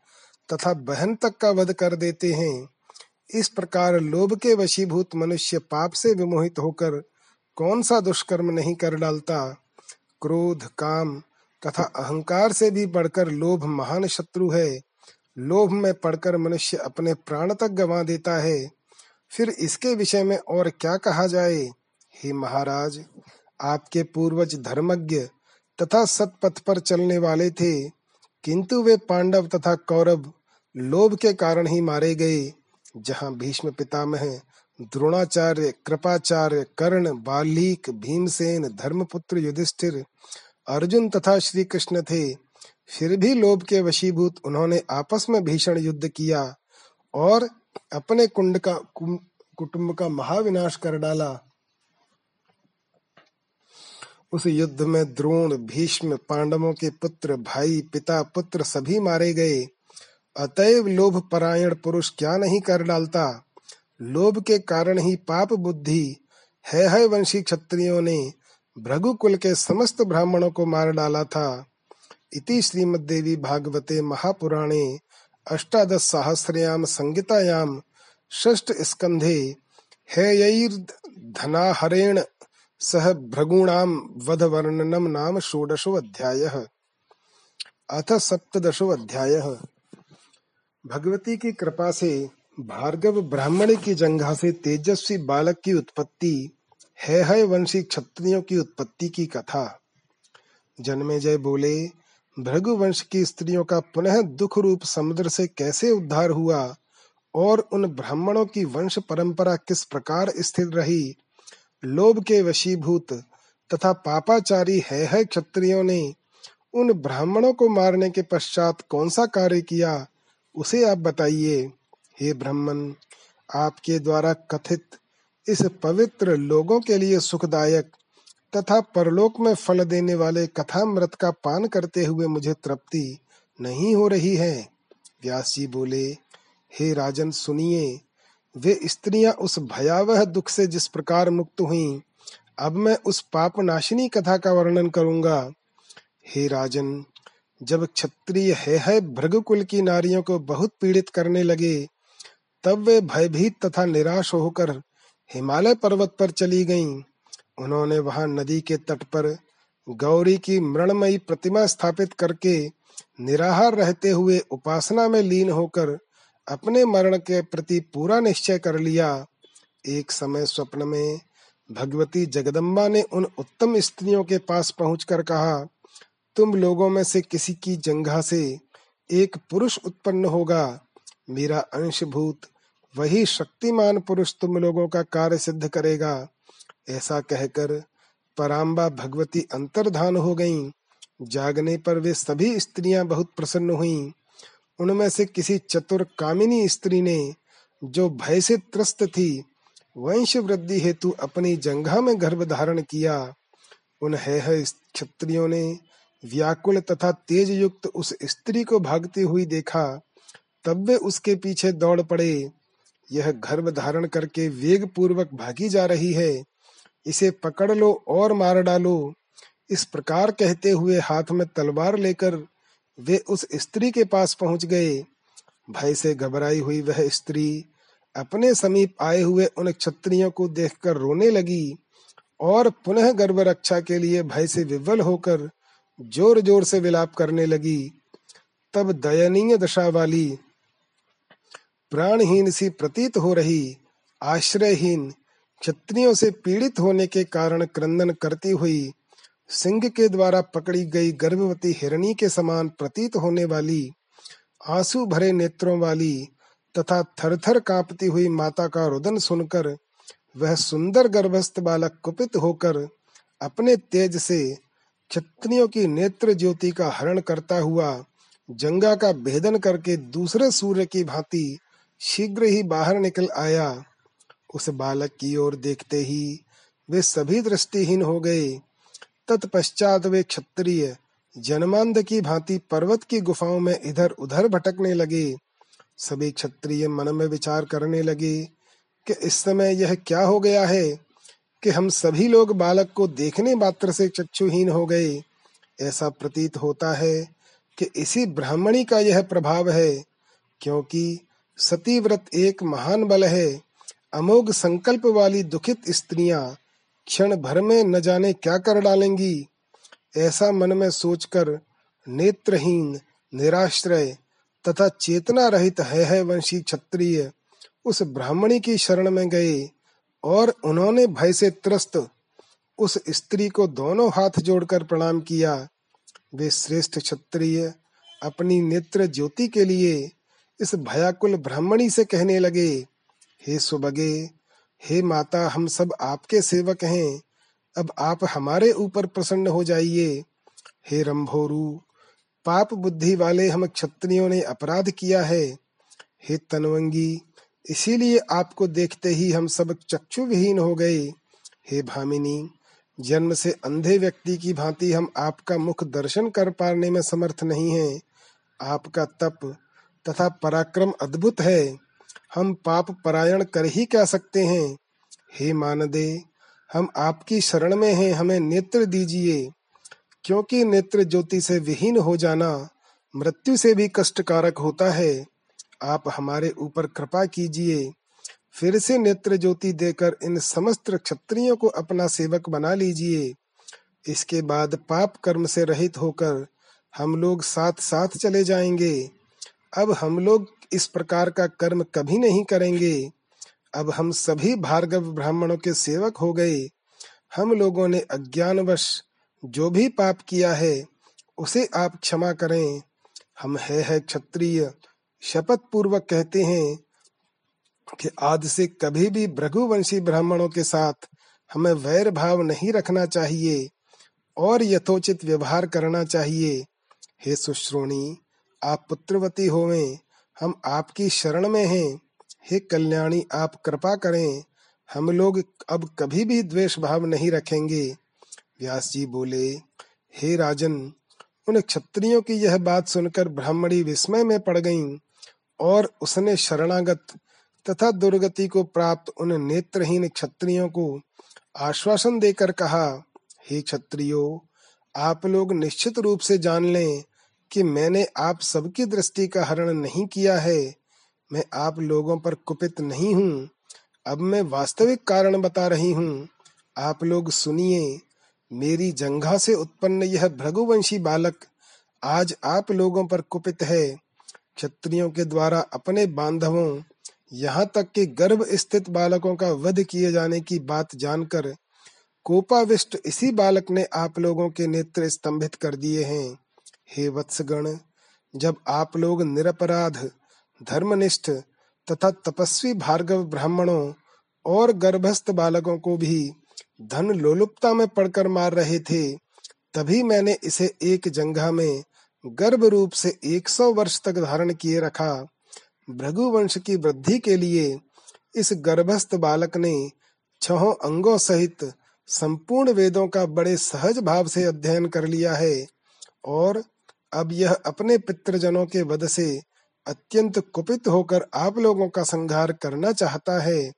तथा बहन तक का वध कर देते हैं। इस प्रकार लोभ के वशीभूत मनुष्य पाप से विमोहित होकर कौन सा दुष्कर्म नहीं कर डालता? क्रोध, काम तथा अहंकार से भी बढ़कर लोभ महान शत्रु है। लोभ में पड़कर मनुष्य अपने प्राण तक गंवा देता है। फिर इसके विषय में और क्या कहा जाए? हे महाराज, आपके पूर्वज धर्मज्ञ तथा सतपथ पर चलने वाले थे, किंतु वे पांडव तथा कौरव लोभ के कारण ही मारे गए, जहाँ भीष्म पितामह, द्रोणाचार्य, कृपाचार्य, कर्ण बालीक भीमसेन, धर्मपुत्र युधिष्ठिर, अर्जुन तथा श्री कृष्ण थे। फिर भी लोभ के वशीभूत उन्होंने आपस में भीषण युद्ध किया और अपने कुंड का कुटुंब का महाविनाश कर डाला। उस युद्ध में द्रोण, भीष्म, पांडवों के पुत्र, भाई, पिता, पुत्र सभी मारे गए। अतएव लोभ परायण पुरुष क्या नहीं कर डालता? लोभ के कारण ही पाप बुद्धि। है है वंशी क्षत्रियों ने भृगुकुल के समस्त ब्राह्मणों को मार डाला था। इति श्रीमद्देवी भागवते महापुराणे। अष्टादश सहस्रयाम संगीतायाम षष्ठ स्कंधे हेयैर्धनाहरेण सह भृगूणाम वध वर्णनम नाम षोडशो अध्यायः अथ सप्तदशो अध्यायः भगवती की कृपा से भार्गव ब्राह्मण की जंघा से तेजस्वी बालक की उत्पत्ति है है वंशी क्षत्रियों की उत्पत्ति की कथा। जन्मे जय बोले भृगु वंश की स्त्रियों का पुनः दुख रूप समुद्र से कैसे उद्धार हुआ? और उन ब्राह्मणों की वंश परंपरा किस प्रकार स्थिर रही? लोभ के वशीभूत तथा पापाचारी है है क्षत्रियों ने, उन ब्राह्मणों को मारने के पश्चात कौन सा कार्य किया? उसे आप बताइए। हे ब्राह्मण, आपके द्वारा कथित इस पवित्र लोगों के लिए सुखदायक तथा परलोक में फल देने वाले कथामृत का पान करते हुए मुझे तृप्ति नहीं हो रही है व्यास जी बोले, हे राजन, सुनिए, वे स्त्रियाँ उस भयावह दुख से जिस प्रकार मुक्त हुई, अब मैं उस पाप नाशिनी कथा का वर्णन करूँगा हे राजन, जब क्षत्रिय है है भृगुकुल की नारियों को बहुत पीड़ित करने लगे, तब वे भयभीत तथा निराश होकर हिमालय पर्वत पर चली गईं। उन्होंने वहाँ नदी के तट पर गौरी की मृणमयी प्रतिमा स्थापित करके निराहार रहते हुए उपासना में लीन होकर अपने मरण के प्रति पूरा निश्चय कर लिया। एक समय स्वप्न में भगवती जगदम्बा ने उन उत्तम स्त्रियों के पास पहुंचकर कहा, तुम लोगों में से किसी की जंघा से एक पुरुष उत्पन्न होगा। मेरा अंशभूत, वही शक्तिमान पुरुष तुम लोगों का कार्य सिद्ध करेगा। ऐसा कहकर पराम्बा भगवती अंतर्धान हो गईं। जागने पर वे सभी स्त्रियाँ बहुत प्रसन्न हुईं। उनमें से किसी चतुर कामिनी स्त्री ने, जो भय से त्रस्त थी वंश वृद्धि हेतु अपनी जंघा में गर्भ धारण किया उन है क्षत्रियों ने व्याकुल तथा तेज युक्त उस स्त्री को भागती हुई देखा तब वे उसके पीछे दौड़ पड़े यह गर्भ धारण करके वेग पूर्वक भागी जा रही है इसे पकड़ लो और मार डालो। इस प्रकार कहते हुए हाथ में तलवार लेकर वे उस स्त्री के पास पहुँच गए। भय से घबराई हुई वह स्त्री अपने समीप आए हुए उन क्षत्रियों को देखकर रोने लगी और पुनः गर्भ रक्षा के लिए भय से विवल होकर ज़ोर ज़ोर से विलाप करने लगी। तब दयनीय दशा वाली, प्राणहीन सी प्रतीत हो रही, आश्रयहीन क्षत्रियों से पीड़ित होने के कारण क्रंदन करती हुई सिंह के द्वारा पकड़ी गई गर्भवती हिरणी के समान प्रतीत होने वाली, आँसू भरे नेत्रों वाली तथा थरथर कांपती हुई माता का रुदन सुनकर वह सुंदर गर्भस्थ बालक कुपित होकर अपने तेज से क्षत्रियों की नेत्र ज्योति का हरण करता हुआ जंगा का भेदन करके दूसरे सूर्य की भांति शीघ्र ही बाहर निकल आया। उस बालक की ओर देखते ही वे सभी दृष्टिहीन हो गए। तत्पश्चात वे क्षत्रिय जन्मांध की भांति पर्वत की गुफाओं में इधर उधर भटकने लगे। सभी क्षत्रिय मन में विचार करने लगे कि इस समय यह क्या हो गया है कि हम सभी लोग बालक को देखने मात्र से चक्षुहीन हो गए। ऐसा प्रतीत होता है कि इसी ब्राह्मणी का यह प्रभाव है, क्योंकि सती व्रत एक महान बल है। अमोघ संकल्प वाली दुखित स्त्रियाँ क्षण भर में न जाने क्या कर डालेंगी। ऐसा मन में सोचकर नेत्रहीन निराश्रय तथा चेतना रहित है, है वंशी क्षत्रिय उस ब्राह्मणी की शरण में गए और उन्होंने भय से त्रस्त उस स्त्री को दोनों हाथ जोड़कर प्रणाम किया। वे श्रेष्ठ क्षत्रिय अपनी नेत्र ज्योति के लिए इस भयाकुल ब्राह्मणी से कहने लगे हे सुबगे, हे माता, हम सब आपके सेवक हैं। अब आप हमारे ऊपर प्रसन्न हो जाइए। हे रंभोरु, पाप बुद्धि वाले हम क्षत्रियों ने अपराध किया है। हे तनवंगी, इसीलिए आपको देखते ही हम सब चक्षु विहीन हो गए। हे भामिनी, जन्म से अंधे व्यक्ति की भांति हम आपका मुख दर्शन कर पाने में समर्थ नहीं हैं। आपका तप तथा पराक्रम अद्भुत है। हम पाप परायण कर ही क्या सकते हैं? हे मानदे, हम आपकी शरण में हैं, हमें नेत्र दीजिए। क्योंकि नेत्र ज्योति से विहीन हो जाना मृत्यु से भी कष्टकारक होता है। आप हमारे ऊपर कृपा कीजिए। फिर से नेत्र ज्योति देकर इन समस्त क्षत्रियों को अपना सेवक बना लीजिए। इसके बाद पाप कर्म से रहित होकर हम लोग साथ साथ चले जाएँगे। अब हम लोग इस प्रकार का कर्म कभी नहीं करेंगे। अब हम सभी भार्गव ब्राह्मणों के सेवक हो गए। हम लोगों ने अज्ञानवश जो भी पाप किया है, उसे आप क्षमा करें। हम है है क्षत्रिय शपथ पूर्वक कहते हैं कि आज से कभी भी भृगुवंशी ब्राह्मणों के साथ हमें वैर भाव नहीं रखना चाहिए और यथोचित व्यवहार करना चाहिए। हे सुश्रोणी, आप पुत्रवती होवें। हम आपकी शरण में हैं। हे कल्याणी, आप कृपा करें। हम लोग अब कभी भी द्वेष भाव नहीं रखेंगे। व्यास जी बोले, हे राजन, उन क्षत्रियों की यह बात सुनकर ब्राह्मणी विस्मय में पड़ गईं और उसने शरणागत तथा दुर्गति को प्राप्त उन नेत्रहीन क्षत्रियों को आश्वासन देकर कहा, हे क्षत्रियो, आप लोग निश्चित रूप से जान लें कि मैंने आप सबकी दृष्टि का हरण नहीं किया है। मैं आप लोगों पर कुपित नहीं हूँ। अब मैं वास्तविक कारण बता रही हूँ। आप लोग सुनिए, मेरी जंघा से उत्पन्न यह भृगुवंशी बालक आज आप लोगों पर कुपित है। क्षत्रियों के द्वारा अपने बांधवों, यहाँ तक कि गर्भ स्थित बालकों का वध किए जाने की बात जानकर, कोपाविष्ट इसी बालक ने आप लोगों के नेत्र स्तंभित कर दिए हैं। हे वत्सगण, जब आप लोग निरपराध, धर्मनिष्ठ तथा तपस्वी भार्गव ब्राह्मणों और गर्भस्थ बालकों को भी धन लोलुपता में पड़कर मार रहे थे, तभी मैंने इसे एक जंघा में गर्भ रूप से एक सौ वर्ष तक धारण किए रखा। भृगुवंश की वृद्धि के लिए इस गर्भस्थ बालक ने छहों अंगों सहित संपूर्ण वेदों का बड़े सहज भाव से अध्ययन कर लिया है और अब यह अपने पितृजनों के वध से अत्यंत कुपित होकर आप लोगों का संहार करना चाहता है।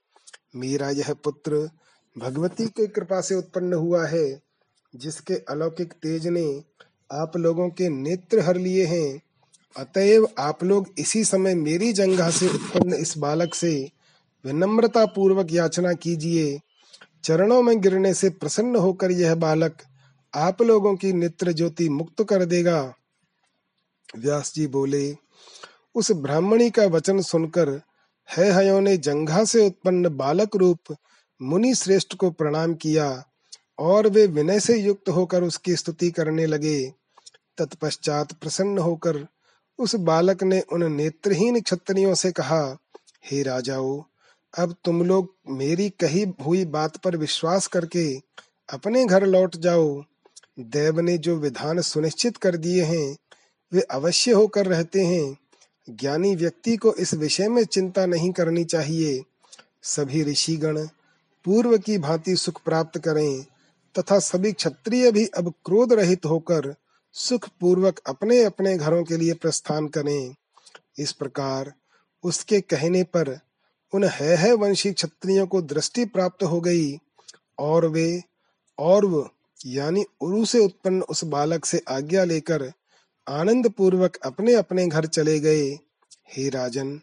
मेरा यह पुत्र भगवती के कृपा से उत्पन्न हुआ है, जिसके अलौकिक तेज ने आप लोगों के नेत्र हर लिए हैं। अतएव आप लोग इसी समय मेरी जंगा से उत्पन्न इस बालक से विनम्रता पूर्वक याचना कीजिए। चरणों में गिरने से प्रसन्न होकर यह बालक आप लोगों की नेत्र ज्योति मुक्त कर देगा। व्यास जी बोले, उस ब्राह्मणी का वचन सुनकर है हयो ने जंघा से उत्पन्न बालक रूप मुनि श्रेष्ठ को प्रणाम किया और वे विनय से युक्त होकर उसकी स्तुति करने लगे। तत्पश्चात प्रसन्न होकर उस बालक ने उन नेत्रहीन क्षत्रियों से कहा, हे राजाओ, अब तुम लोग मेरी कही हुई बात पर विश्वास करके अपने घर लौट जाओ। देव ने जो विधान सुनिश्चित कर दिए हैं वे अवश्य होकर रहते हैं। ज्ञानी व्यक्ति को इस विषय में चिंता नहीं करनी चाहिए। सभी ऋषिगण पूर्व की भांति सुख प्राप्त करें तथा सभी क्षत्रिय भी अब क्रोध रहित होकर सुख पूर्वक अपने अपने घरों के लिए प्रस्थान करें। इस प्रकार उसके कहने पर उन है है वंशी क्षत्रियों को दृष्टि प्राप्त हो गई और वे और यानी उरु से उत्पन्न उस बालक से आज्ञा लेकर आनंद पूर्वक अपने अपने घर चले गए। हे राजन,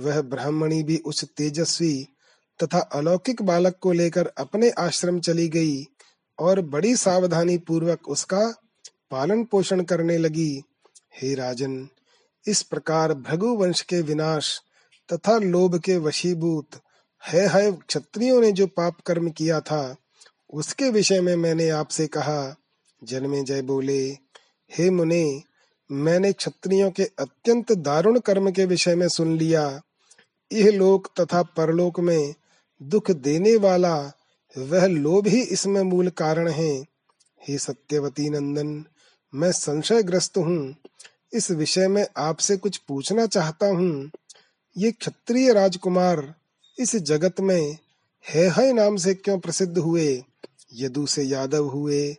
वह ब्राह्मणी भी उस तेजस्वी तथा अलौकिक बालक को लेकर अपने आश्रम चली गई और बड़ी सावधानी पूर्वक उसका पालन पोषण करने लगी। हे राजन, इस प्रकार भृगु वंश के विनाश तथा लोभ के वशीभूत है है क्षत्रियों ने जो पाप कर्म किया था, उसके विषय में मैंने आपसे कहा। जन्मे जय बोले। हे मुने मैंने क्षत्रियों के अत्यंत दारुण कर्म के विषय में सुन लिया। यह लोक तथा परलोक में दुख देने वाला, वह लोभ ही इसमें मूल कारण है। हे सत्यवती नंदन, मैं संशयग्रस्त हूँ। इस विषय में आपसे कुछ पूछना चाहता हूँ। ये क्षत्रिय राजकुमार इस जगत में है है नाम से क्यों प्रसिद्ध हुए? यदु से यादव हुए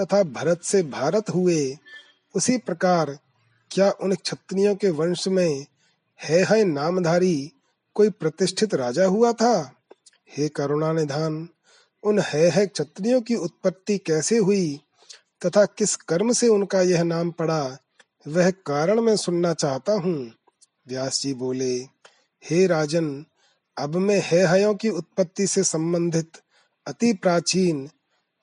तथा भरत से भारत हुए। उसी प्रकार क्या उन क्षत्रियों के वंश में है है नामधारी कोई प्रतिष्ठित राजा हुआ था? हे करुणा निधान उन है है क्षत्रियों की उत्पत्ति कैसे हुई? तथा किस कर्म से उनका यह नाम पड़ा? वह कारण मैं सुनना चाहता हूँ। व्यास जी बोले, हे राजन, अब मैं है हयों की उत्पत्ति से संबंधित अति प्राचीन,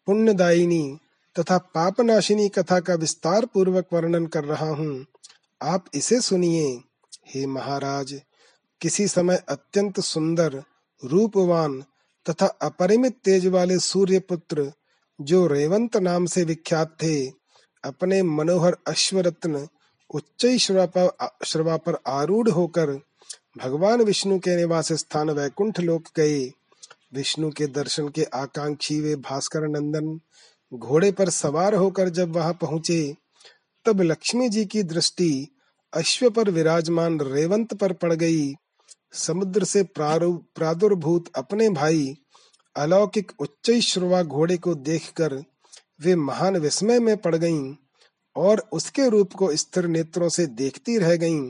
पुण्यदायिनी तथा पापनाशिनी कथा का विस्तार पूर्वक वर्णन कर रहा हूँ। आप इसे सुनिए। हे महाराज, किसी समय अत्यंत सुंदर, रूपवान तथा अपरिमित तेज वाले सूर्य पुत्र जो रेवंत नाम से विख्यात थे, अपने मनोहर अश्वरत्न, उच्च श्रवा पर आरूढ़ होकर भगवान विष्णु के निवास स्थान वैकुंठ लोक गए। विष्णु के दर्शन के आकांक्षी वे भास्कर नंदन घोड़े पर सवार होकर जब वहाँ पहुँचे, तब लक्ष्मी जी की दृष्टि अश्व पर विराजमान रेवंत पर पड़ गई। समुद्र से प्रादुर्भूत अपने भाई अलौकिक उच्च श्रुवा घोड़े को देखकर वे महान विस्मय में पड़ गईं और उसके रूप को स्थिर नेत्रों से देखती रह गईं।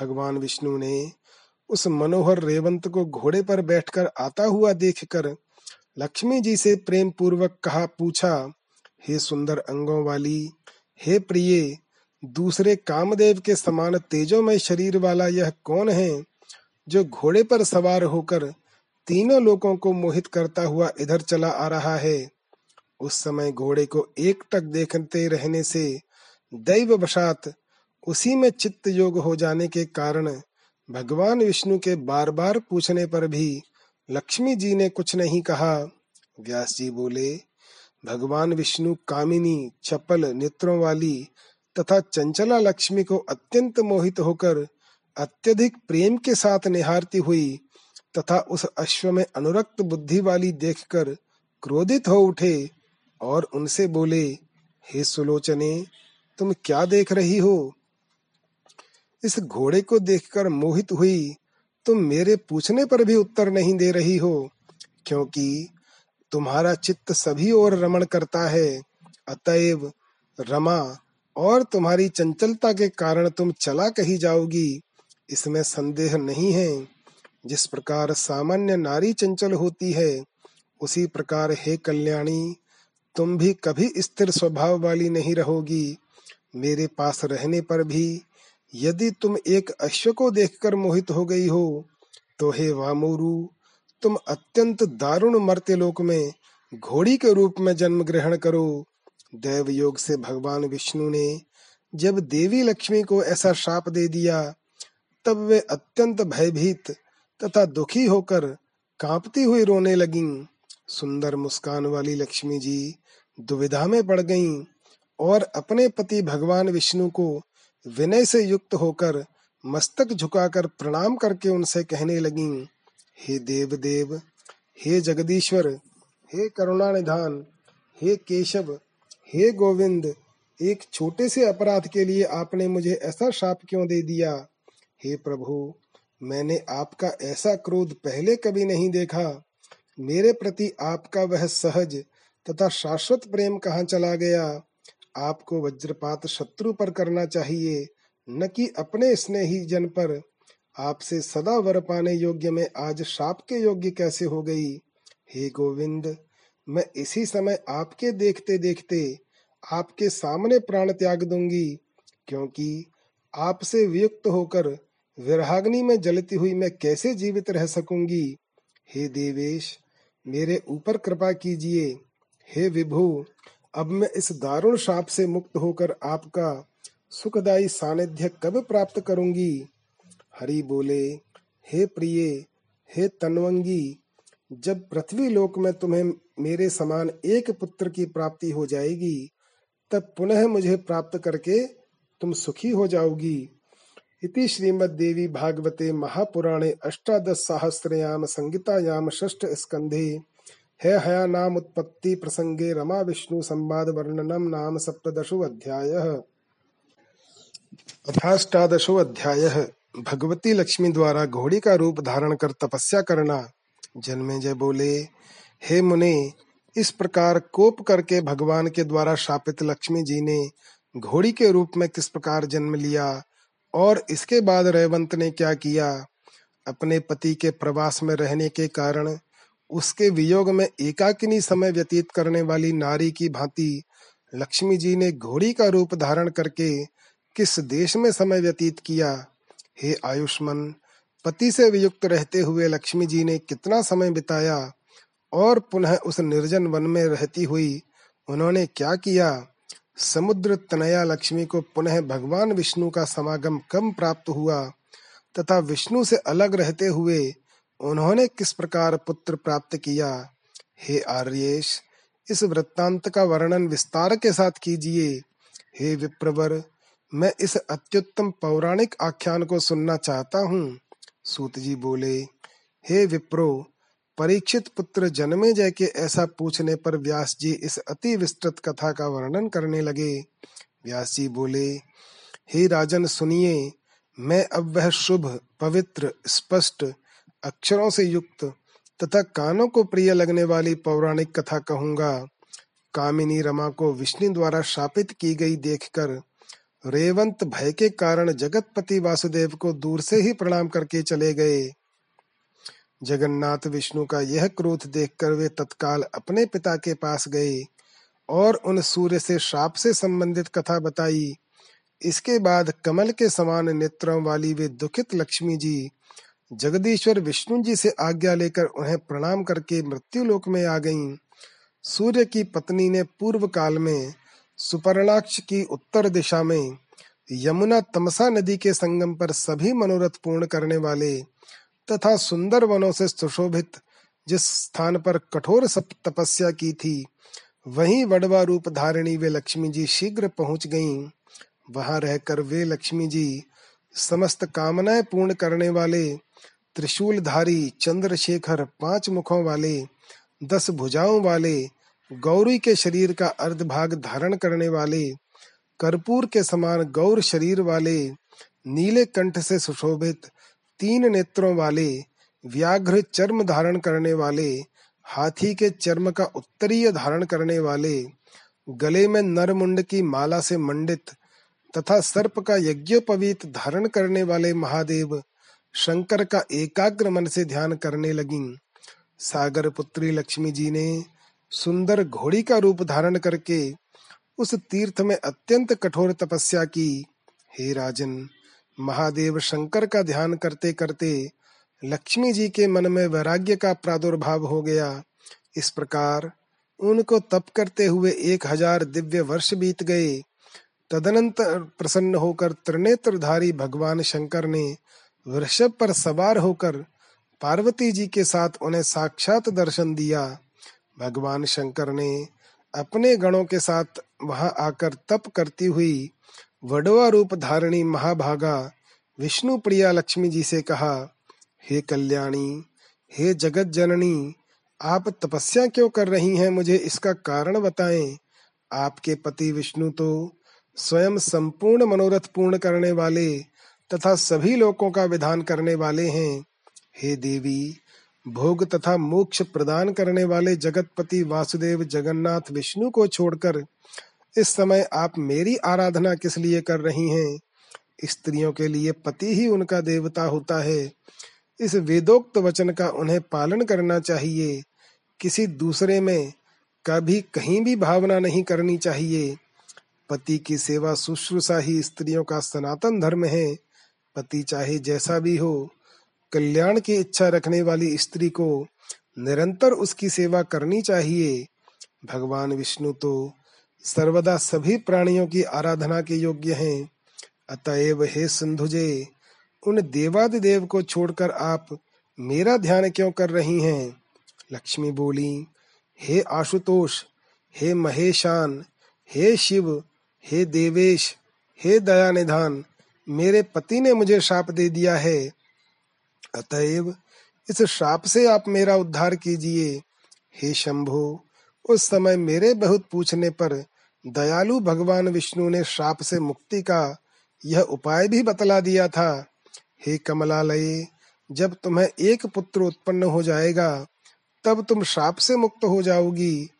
भगवान विष्णु ने उस मनोहर रेवंत को घोड़े पर बैठकर आता हुआ देखकर लक्ष्मी जी से प्रेम पूर्वक कहा, पूछा, हे सुंदर अंगों वाली, हे प्रिय, दूसरे कामदेव के समान तेजोमय शरीर वाला यह कौन है जो घोड़े पर सवार होकर तीनों लोगों को मोहित करता हुआ इधर चला आ रहा है? उस समय घोड़े को एक टक देखते रहने से दैव वशात उसी में चित्त योग हो जाने के कारण भगवान विष्णु के बार बार पूछने पर भी लक्ष्मी जी ने कुछ नहीं कहा। व्यास जी बोले, भगवान विष्णु कामिनी, चपल, नेत्रों वाली तथा चंचला लक्ष्मी को अत्यंत मोहित होकर अत्यधिक प्रेम के साथ निहारती हुई तथा उस अश्व में अनुरक्त बुद्धि वाली देखकर क्रोधित हो उठे और उनसे बोले, हे सुलोचने, तुम क्या देख रही हो? इस घोड़े को देखकर मोहित हुई तुम मेरे पूछने पर भी उत्तर नहीं दे रही हो, क्योंकि तुम्हारा चित्त सभी ओर रमण करता है। अतएव रमा और तुम्हारी चंचलता के कारण तुम चला कही जाओगी, इसमें संदेह नहीं है। जिस प्रकार सामान्य नारी चंचल होती है, उसी प्रकार हे कल्याणी, तुम भी कभी स्थिर स्वभाव वाली नहीं रहोगी। मेरे पास रहने पर भी यदि तुम एक अश्व को देखकर मोहित हो गई हो तो हे वामोरु, तुम अत्यंत दारुण मर्त्य लोक में घोड़ी के रूप में जन्म ग्रहण करो। देव योग से भगवान विष्णु ने जब देवी लक्ष्मी को ऐसा श्राप दे दिया, तब वे अत्यंत भयभीत तथा दुखी होकर कांपती हुई रोने लगी। सुंदर मुस्कान वाली लक्ष्मी जी दुविधा में पड़ गईं और अपने पति भगवान विष्णु को विनय से युक्त होकर मस्तक झुकाकर प्रणाम करके उनसे कहने लगी, हे देव देव हे जगदीश्वर, हे करुणा निधान हे केशव, हे गोविंद, एक छोटे से अपराध के लिए आपने मुझे ऐसा शाप क्यों दे दिया? हे प्रभु, मैंने आपका ऐसा क्रोध पहले कभी नहीं देखा। मेरे प्रति आपका वह सहज तथा शाश्वत प्रेम कहाँ चला गया? आपको वज्रपात शत्रु पर करना चाहिए, न कि अपने स्नेही जन पर। आपसे सदा वर पाने योग्य में आज शाप के योग्य कैसे हो गई? हे गोविंद, मैं इसी समय आपके देखते देखते आपके सामने प्राण त्याग दूँगी, क्योंकि आपसे वियुक्त होकर विराग्नि में जलती हुई मैं कैसे जीवित रह सकूँगी? हे देवेश, मेरे ऊपर कृपा कीजिए। हे विभु अब मैं इस दारुण शाप से मुक्त होकर आपका सुखदायी सानिध्य कब प्राप्त करूँगी? हरि बोले, हे प्रिय, हे तनवंगी, जब पृथ्वी लोक में तुम्हें मेरे समान एक पुत्र की प्राप्ति हो जाएगी, तब पुनः मुझे प्राप्त करके तुम सुखी हो जाओगी। इति श्रीमद्देवी भागवते महापुराणे अष्टादश सहस्रयाम संगीतायाम षष्ठ स्कंधे है हया नाम उत्पत्ति प्रसंगे रमा विष्णु संवाद वर्णनम नाम सप्तशो अध्याय। अथाष्टादशो अध्याय। भगवती लक्ष्मी द्वारा घोड़ी का रूप धारण कर तपस्या करना। जन्मे जय बोले, हे मुने, इस प्रकार कोप करके भगवान के द्वारा शापित लक्ष्मी जी ने घोड़ी के रूप में किस प्रकार जन्म लिया और इसके बाद रेवंत ने क्या किया? अपने पति के प्रवास में रहने के कारण उसके वियोग में एकाकिनी समय व्यतीत करने वाली नारी की भांति लक्ष्मी जी ने घोड़ी का रूप धारण करके किस देश में समय व्यतीत किया? हे आयुष्मान, पति से वियुक्त रहते हुए लक्ष्मी जी ने कितना समय बिताया और पुनः उस निर्जन वन में रहती हुई उन्होंने क्या किया? समुद्र तनया लक्ष्मी को पुनः भगवान विष्णु का समागम कम प्राप्त हुआ? तथा विष्णु से अलग रहते हुए उन्होंने किस प्रकार पुत्र प्राप्त किया? हे आर्येश, इस वृत्तांत का वर्णन विस्तार के साथ कीजिए। हे विप्रवर, मैं इस अत्युत्तम पौराणिक आख्यान को सुनना चाहता हूँ। सूत जी बोले, हे विप्रो, परीक्षित पुत्र जन्मे जय के ऐसा पूछने पर व्यास जी इस अति विस्तृत कथा का वर्णन करने लगे। व्यास जी बोले, हे राजन सुनिए, मैं अब वह शुभ, पवित्र, स्पष्ट अक्षरों से युक्त तथा कानों को प्रिय लगने वाली पौराणिक कथा कहूँगा। कामिनी रमा को विष्णु द्वारा शापित की गई देखकर रेवंत भय के कारण जगतपति वासुदेव को दूर से ही प्रणाम करके चले गए। जगन्नाथ विष्णु का यह क्रोध देखकर वे तत्काल अपने पिता के पास गए और उन सूर्य से शाप से संबंधित कथा बताई। इसके बाद कमल के समान नेत्रों वाली वे दुखित लक्ष्मी जी जगदीश्वर विष्णु जी से आज्ञा लेकर उन्हें प्रणाम करके मृत्यु लोक में आ गईं। सूर्य की पत्नी ने पूर्व काल में सुपर्णाक्ष की उत्तर दिशा में यमुना तमसा नदी के संगम पर सभी मनोरथ पूर्ण करने वाले तथा सुंदर वनों से सुशोभित जिस स्थान पर कठोर तपस्या की थी, वहीं वडवा रूप धारिणी वे लक्ष्मी जी शीघ्र पहुँच गईं। वहाँ रहकर वे लक्ष्मी जी समस्त कामनाएँ पूर्ण करने वाले त्रिशूलधारी चंद्रशेखर पाँच मुखों वाले, दस भुजाओं वाले, गौरी के शरीर का अर्ध भाग धारण करने वाले, कर्पूर के समान गौर शरीर वाले, नीले कंठ से सुशोभित तीन नेत्रों वाले, व्याघ्र चर्म धारण करने वाले, हाथी के चर्म का उत्तरीय धारण करने वाले, गले में नरमुंड की माला से मंडित तथा सर्प का यज्ञोपवीत धारण करने वाले महादेव शंकर का एकाग्र मन से ध्यान करने लगी। सागर पुत्री लक्ष्मी जी ने सुंदर घोड़ी का रूप धारण करके उस तीर्थ में अत्यंत कठोर तपस्या की। हे राजन, महादेव शंकर का ध्यान करते करते लक्ष्मी जी के मन में वैराग्य का प्रादुर्भाव हो गया। इस प्रकार उनको तप करते हुए एक हज़ार दिव्य वर्ष बीत गए। तदनंतर प्रसन्न होकर त्रिनेत्रधारी भगवान शंकर ने वृषभ पर सवार होकर पार्वती जी के साथ उन्हें साक्षात दर्शन दिया। भगवान शंकर ने अपने गणों के साथ वहाँ आकर तप करती हुई वडवा रूप धारणी महाभागा विष्णु प्रिया लक्ष्मी जी से कहा, हे कल्याणी, हे जगत जननी, आप तपस्या क्यों कर रही हैं? मुझे इसका कारण बताएँ। आपके पति विष्णु तो स्वयं संपूर्ण मनोरथ पूर्ण करने वाले तथा सभी लोगों का विधान करने वाले हैं। हे देवी, भोग तथा मोक्ष प्रदान करने वाले जगतपति वासुदेव जगन्नाथ विष्णु को छोड़कर इस समय आप मेरी आराधना किस लिए कर रही हैं? स्त्रियों के लिए पति ही उनका देवता होता है। इस वेदोक्त वचन का उन्हें पालन करना चाहिए। किसी दूसरे में कभी कहीं भी भावना नहीं करनी चाहिए। पति की सेवा शुश्रूषा ही स्त्रियों का सनातन धर्म है। पति चाहे जैसा भी हो, कल्याण की इच्छा रखने वाली स्त्री को निरंतर उसकी सेवा करनी चाहिए। भगवान विष्णु तो सर्वदा सभी प्राणियों की आराधना के योग्य हैं। अतएव हे सिंधुजे, उन देवादिदेव को छोड़कर आप मेरा ध्यान क्यों कर रही हैं? लक्ष्मी बोली, हे आशुतोष, हे महेशान, हे शिव हे देवेश, हे दया निधान मेरे पति ने मुझे श्राप दे दिया है। अतएव इस श्राप से आप मेरा उद्धार कीजिए। हे शंभो, उस समय मेरे बहुत पूछने पर दयालु भगवान विष्णु ने श्राप से मुक्ति का यह उपाय भी बतला दिया था। हे कमलालय, जब तुम्हें एक पुत्र उत्पन्न हो जाएगा, तब तुम श्राप से मुक्त हो जाओगी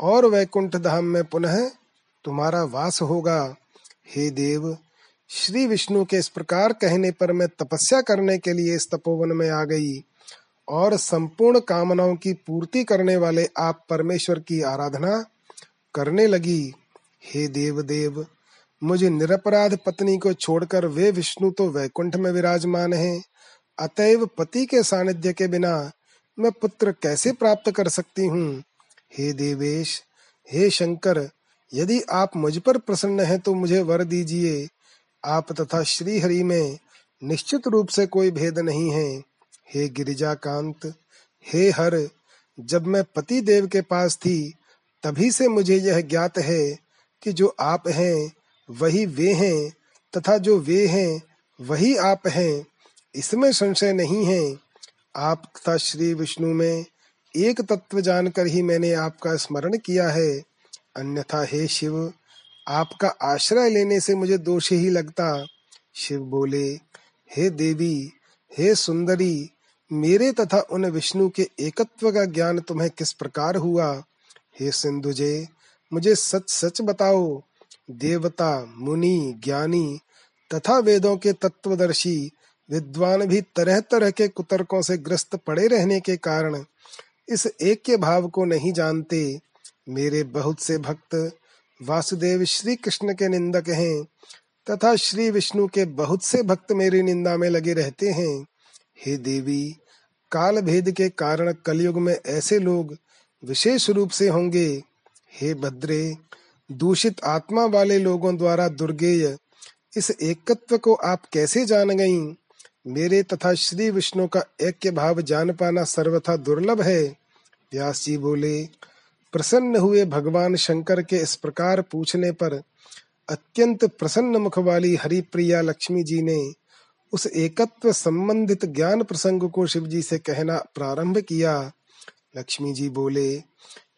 और वैकुंठ धाम में पुनः तुम्हारा वास होगा। हे देव, श्री विष्णु के इस प्रकार कहने पर मैं तपस्या करने के लिए इस तपोवन में आ गई और संपूर्ण कामनाओं की पूर्ति करने वाले आप परमेश्वर की आराधना करने लगी। हे देव देव मुझे निरपराध पत्नी को छोड़कर वे विष्णु तो वैकुंठ में विराजमान हैं। अतएव पति के सानिध्य के बिना मैं पुत्र कैसे प्राप्त कर सकती हूँ? हे देवेश, हे शंकर यदि आप मुझ पर प्रसन्न हैं तो मुझे वर दीजिए। आप तथा श्री हरि में निश्चित रूप से कोई भेद नहीं है। हे गिरिजा कांत हे हर, जब मैं पति देव के पास थी, तभी से मुझे यह ज्ञात है कि जो आप हैं, वही वे हैं, तथा जो वे हैं, वही आप हैं। इसमें संशय नहीं है। आप तथा श्री विष्णु में एक तत्व जानकर ही मैंने आपका स्मरण किया है। अन्यथा, हे शिव, आपका आश्रय लेने से मुझे दोष ही लगता। शिव बोले, हे देवी, हे सुंदरी, मेरे तथा उन विष्णु के एकत्व का ज्ञान तुम्हें किस प्रकार हुआ? हे सिंधुजे, मुझे सच सच बताओ, देवता, मुनि, ज्ञानी तथा वेदों के तत्वदर्शी, विद्वान भी तरह तरह के कुतर्कों से ग्रस्त पड़े रहने के कारण इस एक के भाव को नहीं जानते। मेरे बहुत से भक्त वासुदेव श्री कृष्ण के निंदक हैं, तथा श्री विष्णु के बहुत से भक्त मेरी निंदा में लगे रहते हैं। हे देवी काल भेद के कारण कलयुग में ऐसे लोग विशेष रूप से होंगे। हे भद्रे, दूषित आत्मा वाले लोगों द्वारा दुर्गेय इस एकत्व को आप कैसे जान गई मेरे तथा श्री विष्णु का ऐक्य भाव जान पाना सर्वथा दुर्लभ है। व्यास जी बोले प्रसन्न हुए भगवान शंकर के इस प्रकार पूछने पर अत्यंत प्रसन्न मुख वाली हरिप्रिया लक्ष्मी जी ने उस एकत्व संबंधित ज्ञान प्रसंग को शिव जी से कहना प्रारंभ किया। लक्ष्मी जी बोले,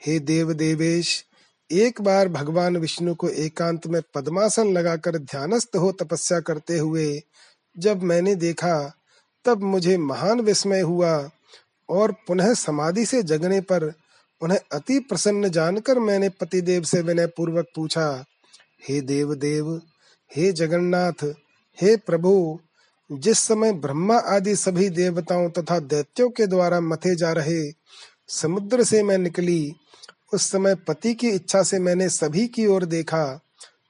हे देव देवेश एक बार भगवान विष्णु को एकांत में पद्मासन लगाकर ध्यानस्थ हो तपस्या करते हुए जब मैंने देखा, तब मुझे महान विस्मय हुआ और पुनः समाधि से जगने पर उन्हें अति प्रसन्न जानकर मैंने पतिदेव से विनय पूर्वक पूछा, हे देव देव हे जगन्नाथ, हे प्रभु, जिस समय ब्रह्मा आदि सभी देवताओं तथा दैत्यों के द्वारा मथे जा रहे समुद्र से मैं निकली, उस समय पति की इच्छा से मैंने सभी की ओर देखा।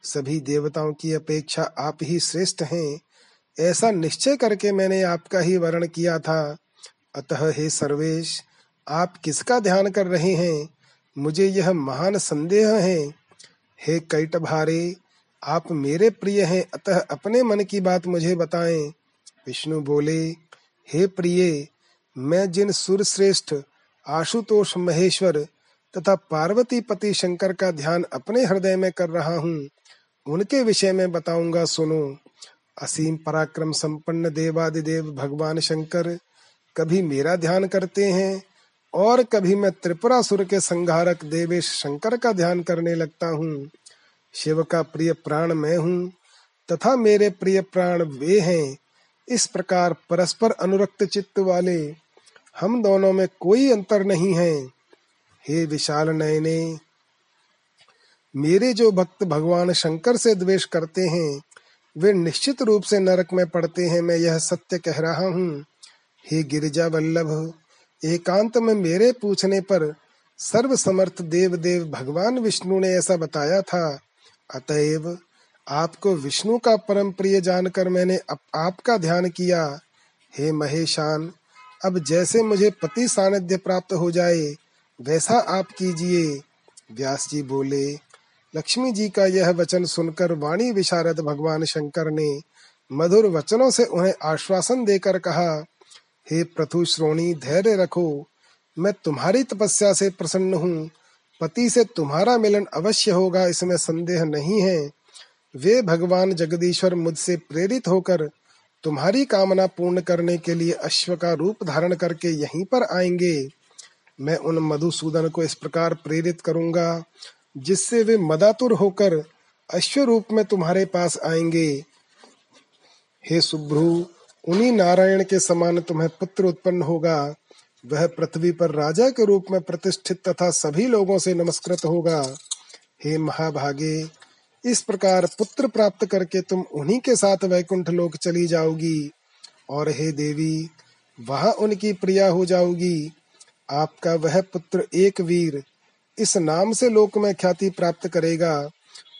सभी देवताओं की अपेक्षा आप ही श्रेष्ठ हैं। ऐसा निश्चय करके मैंने आपका ही वर्ण किया था। अतः हे सर्वेश आप किसका ध्यान कर रहे हैं? मुझे यह महान संदेह है। हे कैटभारे, आप मेरे प्रिय हैं, अतः अपने मन की बात मुझे बताएँ। विष्णु बोले, हे प्रिय, मैं जिन सुर श्रेष्ठ आशुतोष महेश्वर तथा पार्वती पति शंकर का ध्यान अपने हृदय में कर रहा हूँ, उनके विषय में बताऊँगा सुनो। असीम पराक्रम संपन्न देवादिदेव भगवान शंकर कभी मेरा ध्यान करते हैं? और कभी मैं त्रिपुरासुर के संहारक देवेश शंकर का ध्यान करने लगता हूँ। शिव का प्रिय प्राण मैं हूँ, तथा मेरे प्रिय प्राण वे हैं। इस प्रकार परस्पर अनुरक्त चित्त वाले हम दोनों में कोई अंतर नहीं है। हे विशाल नयने, मेरे जो भक्त भगवान शंकर से द्वेष करते हैं, वे निश्चित रूप से नरक में पड़ते हैं, मैं यह सत्य कह रहा हूँ। हे गिरिजा वल्लभ एकांत में मेरे पूछने पर सर्व समर्थ देव देव भगवान विष्णु ने ऐसा बताया था। अतएव आपको विष्णु का परम प्रिय जानकर मैंने अप, आपका ध्यान किया। हे महेशान अब जैसे मुझे पति सानिध्य प्राप्त हो जाए वैसा आप कीजिए। व्यास जी बोले लक्ष्मी जी का यह वचन सुनकर वाणी विशारद भगवान शंकर ने मधुर वचनों से उन्हें आश्वासन देकर कहा हे प्रथु श्रोणी, धैर्य रखो। मैं तुम्हारी तपस्या से प्रसन्न हूँ। पति से तुम्हारा मिलन अवश्य होगा, इसमें संदेह नहीं है। वे भगवान जगदीश्वर मुझसे प्रेरित होकर तुम्हारी कामना पूर्ण करने के लिए अश्व का रूप धारण करके यहीं पर आएँगे। मैं उन मधुसूदन को इस प्रकार प्रेरित करूँगा, जिससे वे मदातुर होकर अश्व रूप में तुम्हारे पास आएँगे। हे सुभ्रु उन्हीं नारायण के समान तुम्हें पुत्र उत्पन्न होगा। वह पृथ्वी पर राजा के रूप में प्रतिष्ठित तथा सभी लोगों से नमस्कृत होगा। हे महाभागे, इस प्रकार पुत्र प्राप्त करके तुम उन्हीं के साथ वैकुंठ लोक चली जाओगी। और हे देवी, वहाँ उनकी प्रिया हो जाओगी। आपका वह पुत्र एक वीर इस नाम से लोक में ख्याति प्राप्त करेगा।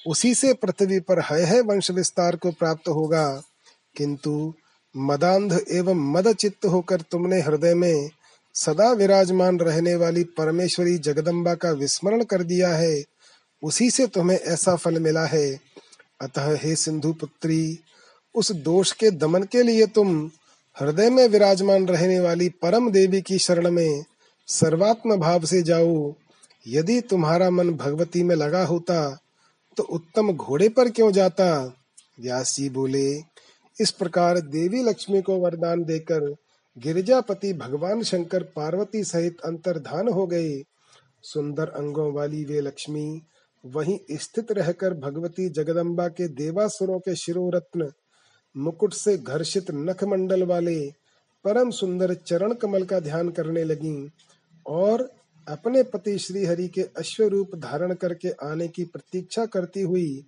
उसी से पृथ्वी पर है है वंश विस्तार को प्राप्त होगा। किंतु मदांध एवं मद चित्त होकर तुमने हृदय में सदा विराजमान रहने वाली परमेश्वरी जगदम्बा का विस्मरण कर दिया है। उसी से तुम्हें ऐसा फल मिला है। अतः हे सिंधु पुत्री उस दोष के दमन के लिए तुम हृदय में विराजमान रहने वाली परम देवी की शरण में सर्वात्म भाव से जाओ। यदि तुम्हारा मन भगवती में लगा होता तो उत्तम घोड़े पर क्यों जाता? व्यास जी बोले इस प्रकार देवी लक्ष्मी को वरदान देकर गिरिजापति भगवान शंकर पार्वती सहित अंतर्धान हो गए। सुंदर अंगों वाली वे लक्ष्मी वहीं स्थित रहकर भगवती जगदम्बा के देवासुरों के शिरोरत्न, मुकुट से घर्षित नख मंडल वाले परम सुंदर चरण कमल का ध्यान करने लगी और अपने पति श्री हरि के अश्वरूप धारण करके आने की प्रतीक्षा करती हुई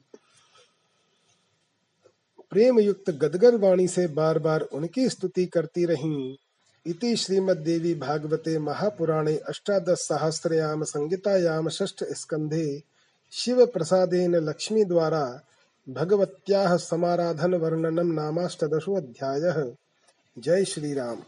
प्रेम युक्त गदगर वाणी से बार बार उनकी स्तुति करती रही। इति श्रीमद्देवी भागवते महापुराणे अष्टादश सहस्रयाम संहितायाम षष्ठ स्कंधे शिव प्रसादेन लक्ष्मी द्वारा भगवत्याः समाराधन वर्णनम नामाष्टदशो अध्यायः जय श्री राम